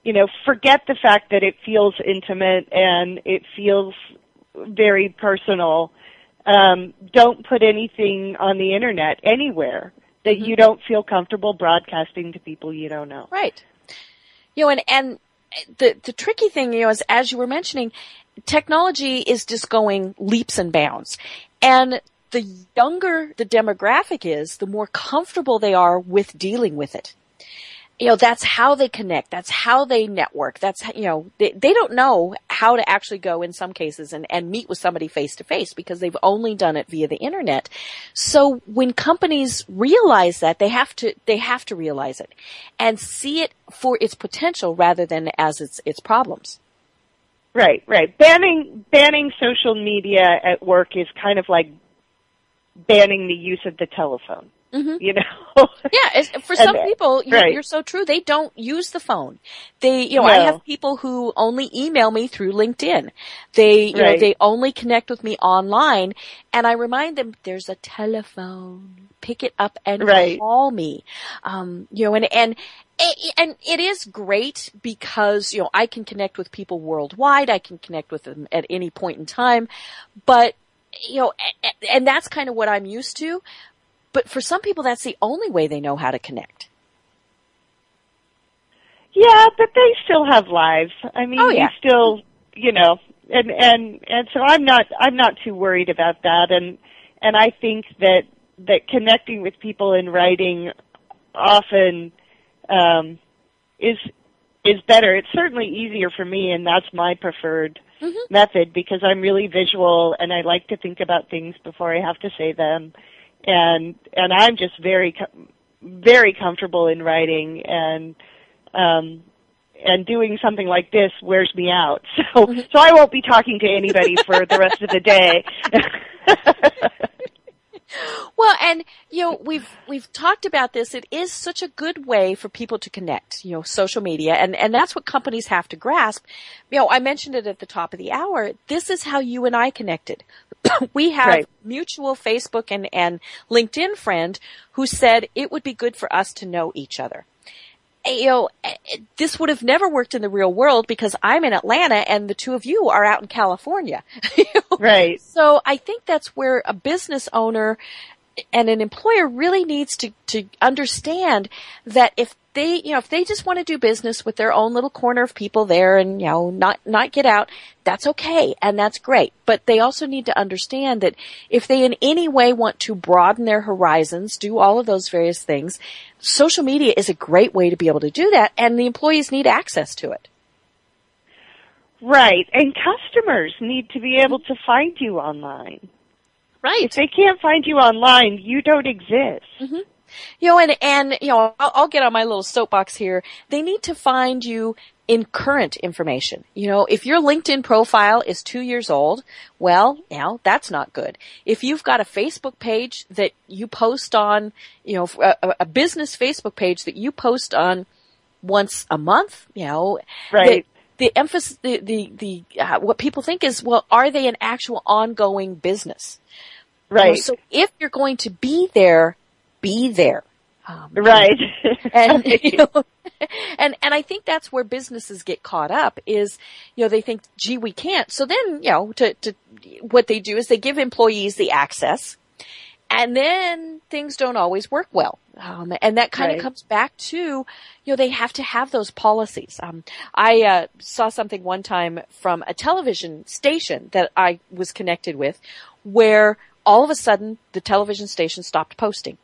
you know, forget the fact that it feels intimate and it feels very personal. Um, don't put anything on the internet anywhere that you don't feel comfortable broadcasting to people you don't know. Right. You know, and, and the, the tricky thing, you know, is as you were mentioning, technology is just going leaps and bounds. And the younger the demographic is, the more comfortable they are with dealing with it. You know, that's how they connect. That's how they network. That's, you know, they, they don't know how to actually go in some cases and, and meet with somebody face to face because they've only done it via the internet. So when companies realize that, they have to, they have to realize it and see it for its potential rather than as its, its problems. Right, right. Banning banning social media at work is kind of like banning the use of the telephone. You know. [laughs] Yeah, for some And- people, you're, right. you're so true. They don't use the phone. They, you know, I have people who only email me through LinkedIn. They, you know, they only connect with me online, and I remind them there's a telephone. Pick it up and Right. call me. Um, you know, and and and it is great because you know I can connect with people worldwide. I can connect with them at any point in time, but you know, and that's kind of what I'm used to. But for some people, that's the only way they know how to connect. Yeah, but they still have lives. I mean, Oh, yeah. you still, you know, and and and so I'm not I'm not too worried about that. And and I think that that connecting with people in writing often um, is is better. It's certainly easier for me, and that's my preferred mhm method because I'm really visual and I like to think about things before I have to say them. And and I'm just very com- very comfortable in writing and um and doing something like this wears me out. [laughs] So so I won't be talking to anybody for the rest of the day. [laughs] Well, and you know, we've we've talked about this. It is such a good way for people to connect, you know, social media and and that's what companies have to grasp. You know, I mentioned it at the top of the hour. This is how you and I connected. [coughs] we have Right. mutual Facebook and and LinkedIn friend who said it would be good for us to know each other. And, You know, eh, eh, this would have never worked in the real world because I'm in Atlanta and the two of you are out in California. [laughs] Right. So I think that's where a business owner and an employer really needs to, to understand that if they, you know, if they just want to do business with their own little corner of people there and, you know, not, not get out, that's okay and that's great. But they also need to understand that if they in any way want to broaden their horizons, do all of those various things, social media is a great way to be able to do that and the employees need access to it. Right. And customers need to be able to find you online. Right. If they can't find you online, you don't exist. Mm-hmm. You know, and, and, you know, I'll, I'll get on my little soapbox here. They need to find you in current information. You know, if your LinkedIn profile is two years old, well, you now that's not good. If you've got a Facebook page that you post on, you know, a, a business Facebook page that you post on once a month, you know, Right. the, the emphasis, the, the, the, uh, what people think is, well, are they an actual ongoing business? You know, Right. so if you're going to be there, be there. Um, right. and [laughs] [laughs] you know, and and I think that's where businesses get caught up is you know they think gee we can't so then you know to to what they do is they give employees the access and then things don't always work well um, and that kind Right. of comes back to you know they have to have those policies um, I uh, saw something one time from a television station that I was connected with where all of a sudden the television station stopped posting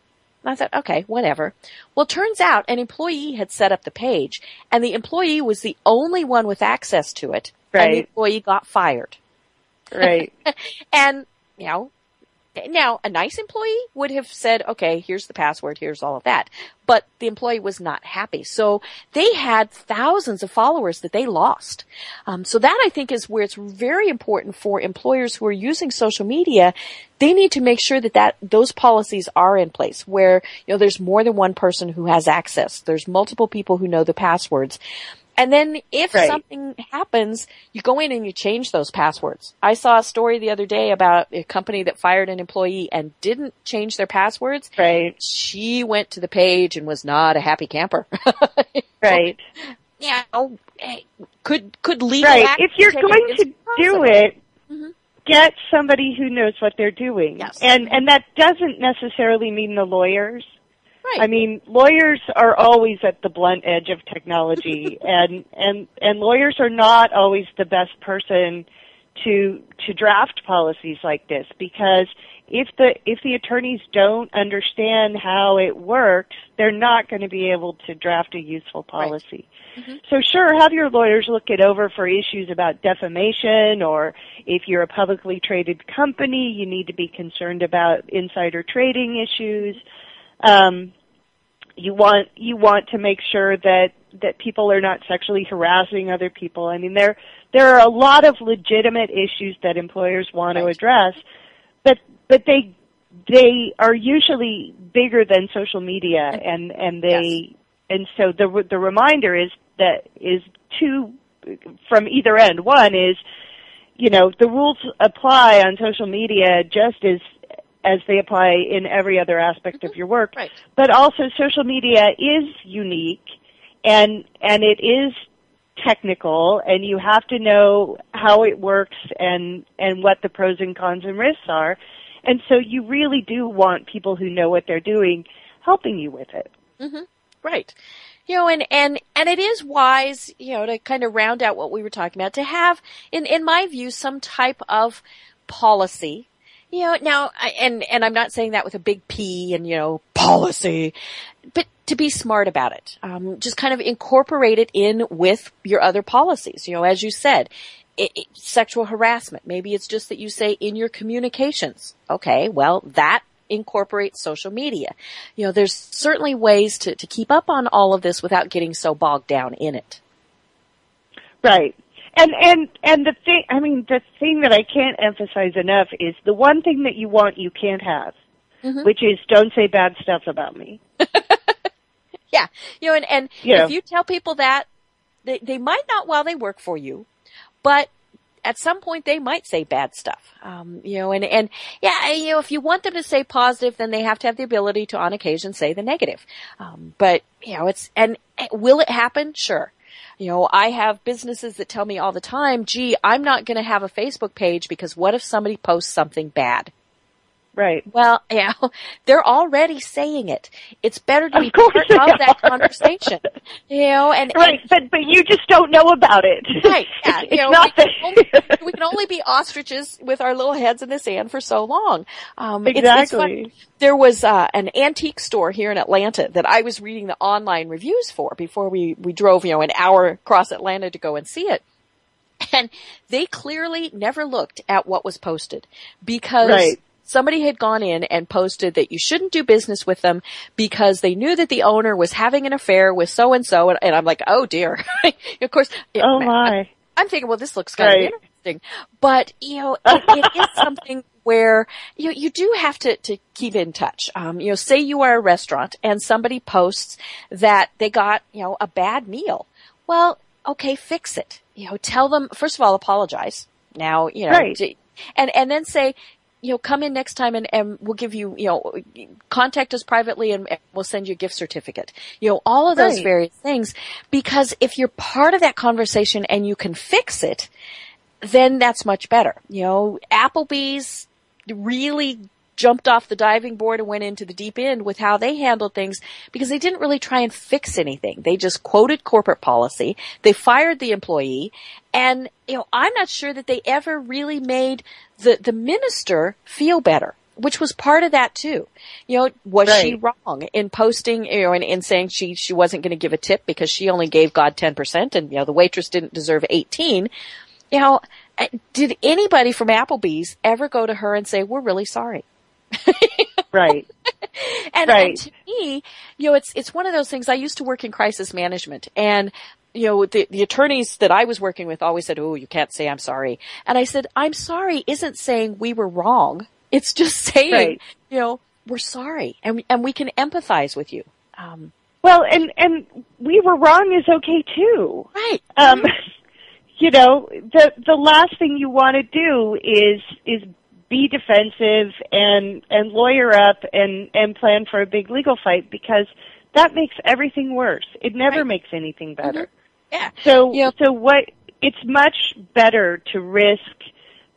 and I thought, okay, whatever. Well, turns out an employee had set up the page and the employee was the only one with access to it. And the employee got fired. right. [laughs] And, you know, now a nice employee would have said, okay, here's the password, here's all of that. But the employee was not happy. So they had thousands of followers that they lost. Um, so that I think is where it's very important for employers who are using social media. They need to make sure that, that those policies are in place where, you know, there's more than one person who has access. There's multiple people who know the passwords. And then if Right. something happens, you go in and you change those passwords. I saw a story the other day about a company that fired an employee and didn't change their passwords. Right. She went to the page and was not a happy camper. [laughs] Right. yeah, oh, hey, could could legal Right. If you're going to do it, Mhm. get somebody who knows what they're doing. Yes. And and that doesn't necessarily mean the lawyers. Right? I mean, lawyers are always at the blunt edge of technology, [laughs] and and and lawyers are not always the best person to to draft policies like this because if the if the attorneys don't understand how it works, they're not going to be able to draft a useful policy. So sure, have your lawyers look it over for issues about defamation or if you're a publicly traded company, you need to be concerned about insider trading issues. Um, you want you want to make sure that that people are not sexually harassing other people. I mean, there there are a lot of legitimate issues that employers want to address, but but they they are usually bigger than social media, and and they and so the the reminder is that is two from either end. One is you know the rules apply on social media just as as they apply in every other aspect of mm-hmm. your work Right. but also social media is unique and and it is technical and you have to know how it works and and what the pros and cons and risks are and so you really do want people who know what they're doing helping you with it mm-hmm. Right. You know, and, and, and it is wise, you know, to kind of round out what we were talking about, to have, in, in my view, some type of policy. You know, now, and, and I'm not saying that with a big P and, you know, policy, but to be smart about it. Um, just kind of incorporate it in with your other policies. You know, as you said, it, it- sexual harassment. Maybe it's just that you say in your communications. Okay, well, that incorporates social media. You know, there's certainly ways to, to keep up on all of this without getting so bogged down in it. right and and and the thing i mean the thing that i can't emphasize enough is the one thing that you want you can't have Mhm. which is don't say bad stuff about me. [laughs] Yeah, you know, and, and Yeah. if you tell people that, they, they might not while they work for you, but at some point they might say bad stuff. Um, you know, and, and yeah, you know, if you want them to say positive, then they have to have the ability to on occasion say the negative. Um, but, you know, it's, and will it happen? Sure. You know, I have businesses that tell me all the time, gee, I'm not going to have a Facebook page because what if somebody posts something bad? Right. Well, [laughs] yeah, they're already saying it. It's better to be part of that are. conversation. You know, and, Right, but but you just don't know about it. Right. [laughs] Yeah. It's you know, not we, that. can only, [laughs] we can only be ostriches with our little heads in the sand for so long. Um, it's- it's. Exactly. There was uh, an antique store here in Atlanta that I was reading the online reviews for before we we drove, you know, an hour across Atlanta to go and see it. And they clearly never looked at what was posted because Right. Somebody had gone in and posted that you shouldn't do business with them because they knew that the owner was having an affair with so and so. And I'm like, oh dear. [laughs] of course. oh my. I'm thinking, well, this looks kind Right. of interesting, but you know, it, it is [laughs] something where you you do have to to keep in touch. Um, you know, say you are a restaurant and somebody posts that they got you know a bad meal. Well, okay, fix it. You know, tell them first of all, apologize. Now, you know, Right. and and then say. You know, come in next time and, and we'll give you, you know, contact us privately and, and we'll send you a gift certificate. You know, all of those Right. various things because if you're part of that conversation and you can fix it, then that's much better. You know, Applebee's really jumped off the diving board and went into the deep end with how they handled things because they didn't really try and fix anything. They just quoted corporate policy. They fired the employee and, you know, I'm not sure that they ever really made the, the minister feel better. Which was part of that too. You know, was she wrong in posting, you know, and in saying she, she wasn't going to give a tip because she only gave God 10% and, you know, the waitress didn't deserve 18 you know, uh, did anybody from Applebee's ever go to her and say, we're really sorry? [laughs] Right. And, Right. and to me, you know, it's, it's one of those things. I used to work in crisis management and, you know, the, the attorneys that I was working with always said, oh, you can't say I'm sorry. And I said, I'm sorry isn't saying we were wrong. It's just [laughs] saying, Right. you know, we're sorry and, and we can empathize with you. Um, Well, and and we were wrong is okay too. right. Um, [laughs] you know, the the last thing you want to do is is be defensive and and lawyer up and and plan for a big legal fight because that makes everything worse. It never Right. makes anything better. Yeah. So Yeah. so what it's much better to risk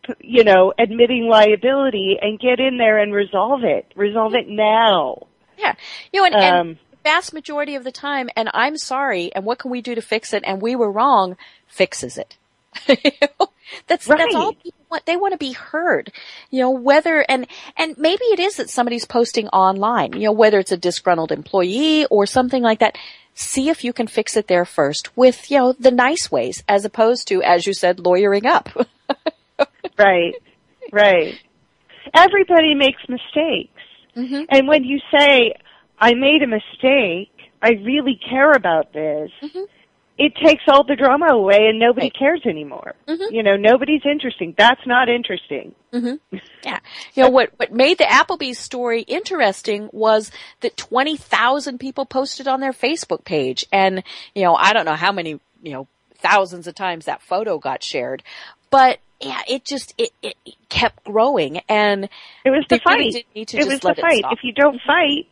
p- you know admitting liability and get in there and resolve it. Resolve it now. Yeah. You know, and, and Um, the vast majority of the time, and I'm sorry, and what can we do to fix it? And we were wrong, fixes it. [laughs] that's that's all Right. people want. They want to be heard. You know, whether and and maybe it is that somebody's posting online. You know, whether it's a disgruntled employee or something like that. See if you can fix it there first with you know the nice ways, as opposed to, as you said, lawyering up. [laughs] Right. Right. Everybody makes mistakes. Mhm. And when you say, I made a mistake, I really care about this, Mhm. It takes all the drama away and nobody Right. cares anymore. Mhm. You know, nobody's interesting. That's not interesting. hmm [laughs] Yeah. You know, what, what made the Applebee's story interesting was that 20,000 people posted on their Facebook page. And, you know, I don't know how many, you know, thousands of times that photo got shared. But, yeah, it just, it, it kept growing. And It was the fight. really need to it was the fight. If you don't fight,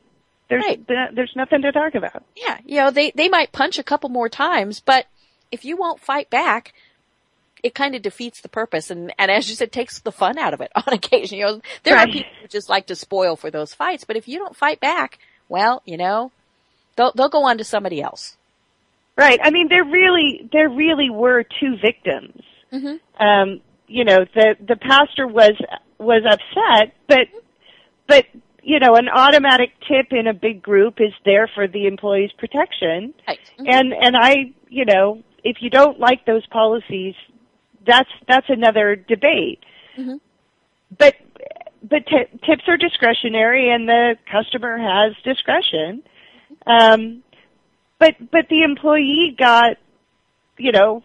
there's Right. th- there's nothing to talk about. yeah, you know, they, they might punch a couple more times, but if you won't fight back, it kind of defeats the purpose and, and as you said, takes the fun out of it [laughs] on occasion. You know, there are people who just like to spoil for those fights, but if you don't fight back, well, you know, they'll, they'll go on to somebody else. Right. I mean, there really there really were two victims. Mm-hmm. um, you know, the the pastor was was upset, but but you know, an automatic tip in a big group is there for the employee's protection. Right. And and I, you know, if you don't like those policies, that's that's another debate. Mhm. But but t- tips are discretionary, and the customer has discretion. Um, but but the employee got, you know,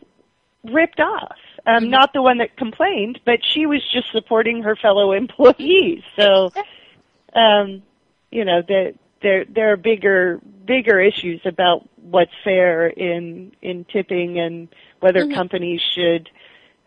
ripped off. Um, Not the one that complained, but she was just supporting her fellow [laughs] employees. So, [laughs] um, you know, that there there are bigger bigger issues about what's fair in in tipping and whether Mm-hmm. companies should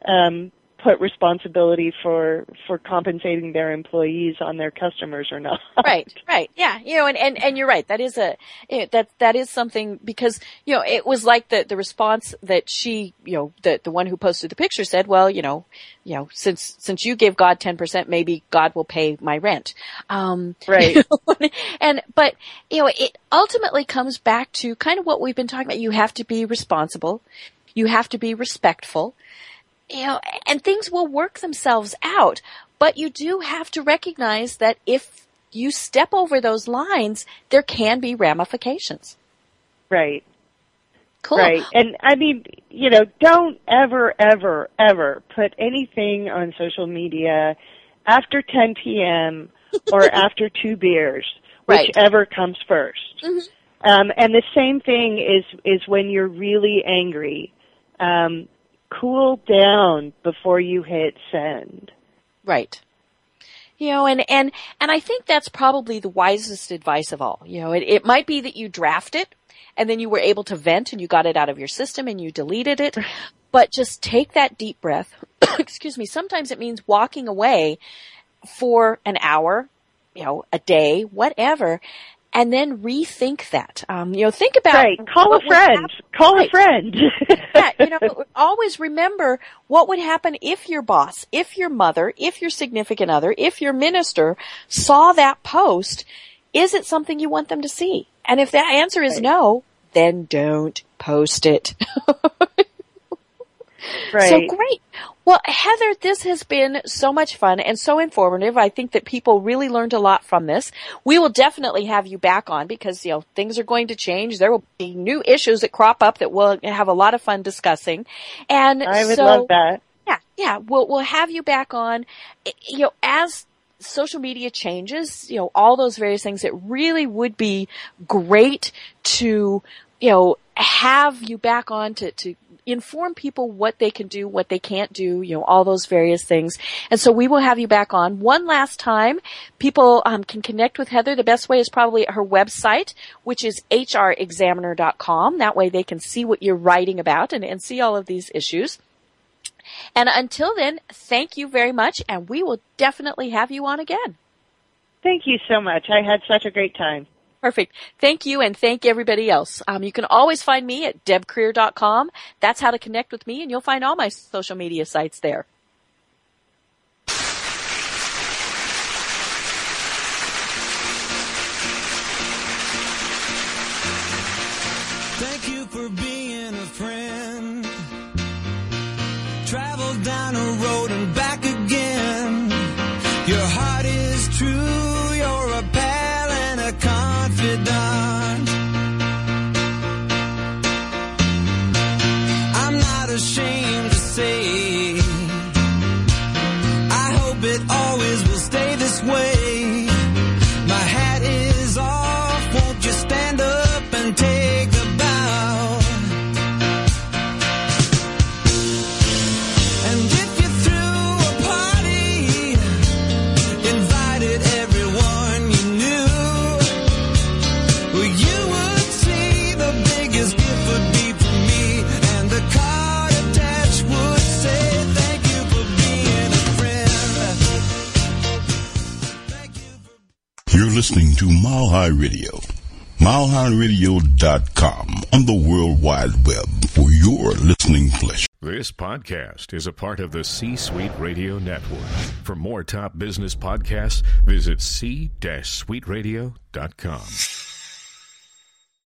um, put responsibility for for compensating their employees on their customers or not. [laughs] right, right, yeah, you know, and, and, and you're right. That is a you know, that that is something because you know it was like the the response that she you know the the one who posted the picture said, well, you know, you know, since since you gave God ten percent, maybe God will pay my rent. Um, Right. you [laughs] know, and but you know, it ultimately comes back to kind of what we've been talking about. You have to be responsible. You have to be respectful you know, and things will work themselves out. But you do have to recognize that if you step over those lines, there can be ramifications. Right. Cool. Right. And I mean, you know, don't ever, ever, ever put anything on social media after 10 p.m. [laughs] or after two beers, Right. whichever comes 1st Um, and the same thing is is when you're really angry. Um, cool down before you hit send. Right. You know, and, and, and I think that's probably the wisest advice of all. You know, it, it might be that you draft it and then you were able to vent and you got it out of your system and you deleted it, [laughs] but just take that deep breath. [coughs] Excuse me. Sometimes it means walking away for an hour, you know, a day, whatever, and then rethink that. Um, you know, think about Right. Call a friend. Call Right. a friend. yeah, you know, [laughs] always remember what would happen if your boss, if your mother, if your significant other, if your minister saw that post. Is it something you want them to see? And if that answer is Right. no, then don't post it. [laughs] right. So great. Well, Heather, this has been so much fun and so informative. I think that people really learned a lot from this. We will definitely have you back on because, you know, things are going to change. There will be new issues that crop up that we'll have a lot of fun discussing. And I would so, love that. yeah, yeah, we'll we'll have you back on. You know, as social media changes, you know, all those various things, it really would be great to, you know, have you back on to to inform people what they can do, what they can't do, you know, all those various things. And so we will have you back on one last time. People um, can connect with Heather. The best way is probably at her website, which is hrexaminer.com. That way they can see what you're writing about and, and see all of these issues. And until then, thank you very much, and we will definitely have you on again. Thank you so much. I had such a great time. Perfect. Thank you and thank everybody else. Um, you can always find me at debcareer.com. That's how to connect with me and you'll find all my social media sites there. Listening to Mile High Radio. MileHighRadio.com on the World Wide Web for your listening pleasure. This podcast is a part of the C Suite Radio Network. For more top business podcasts, visit c-suiteradio.com.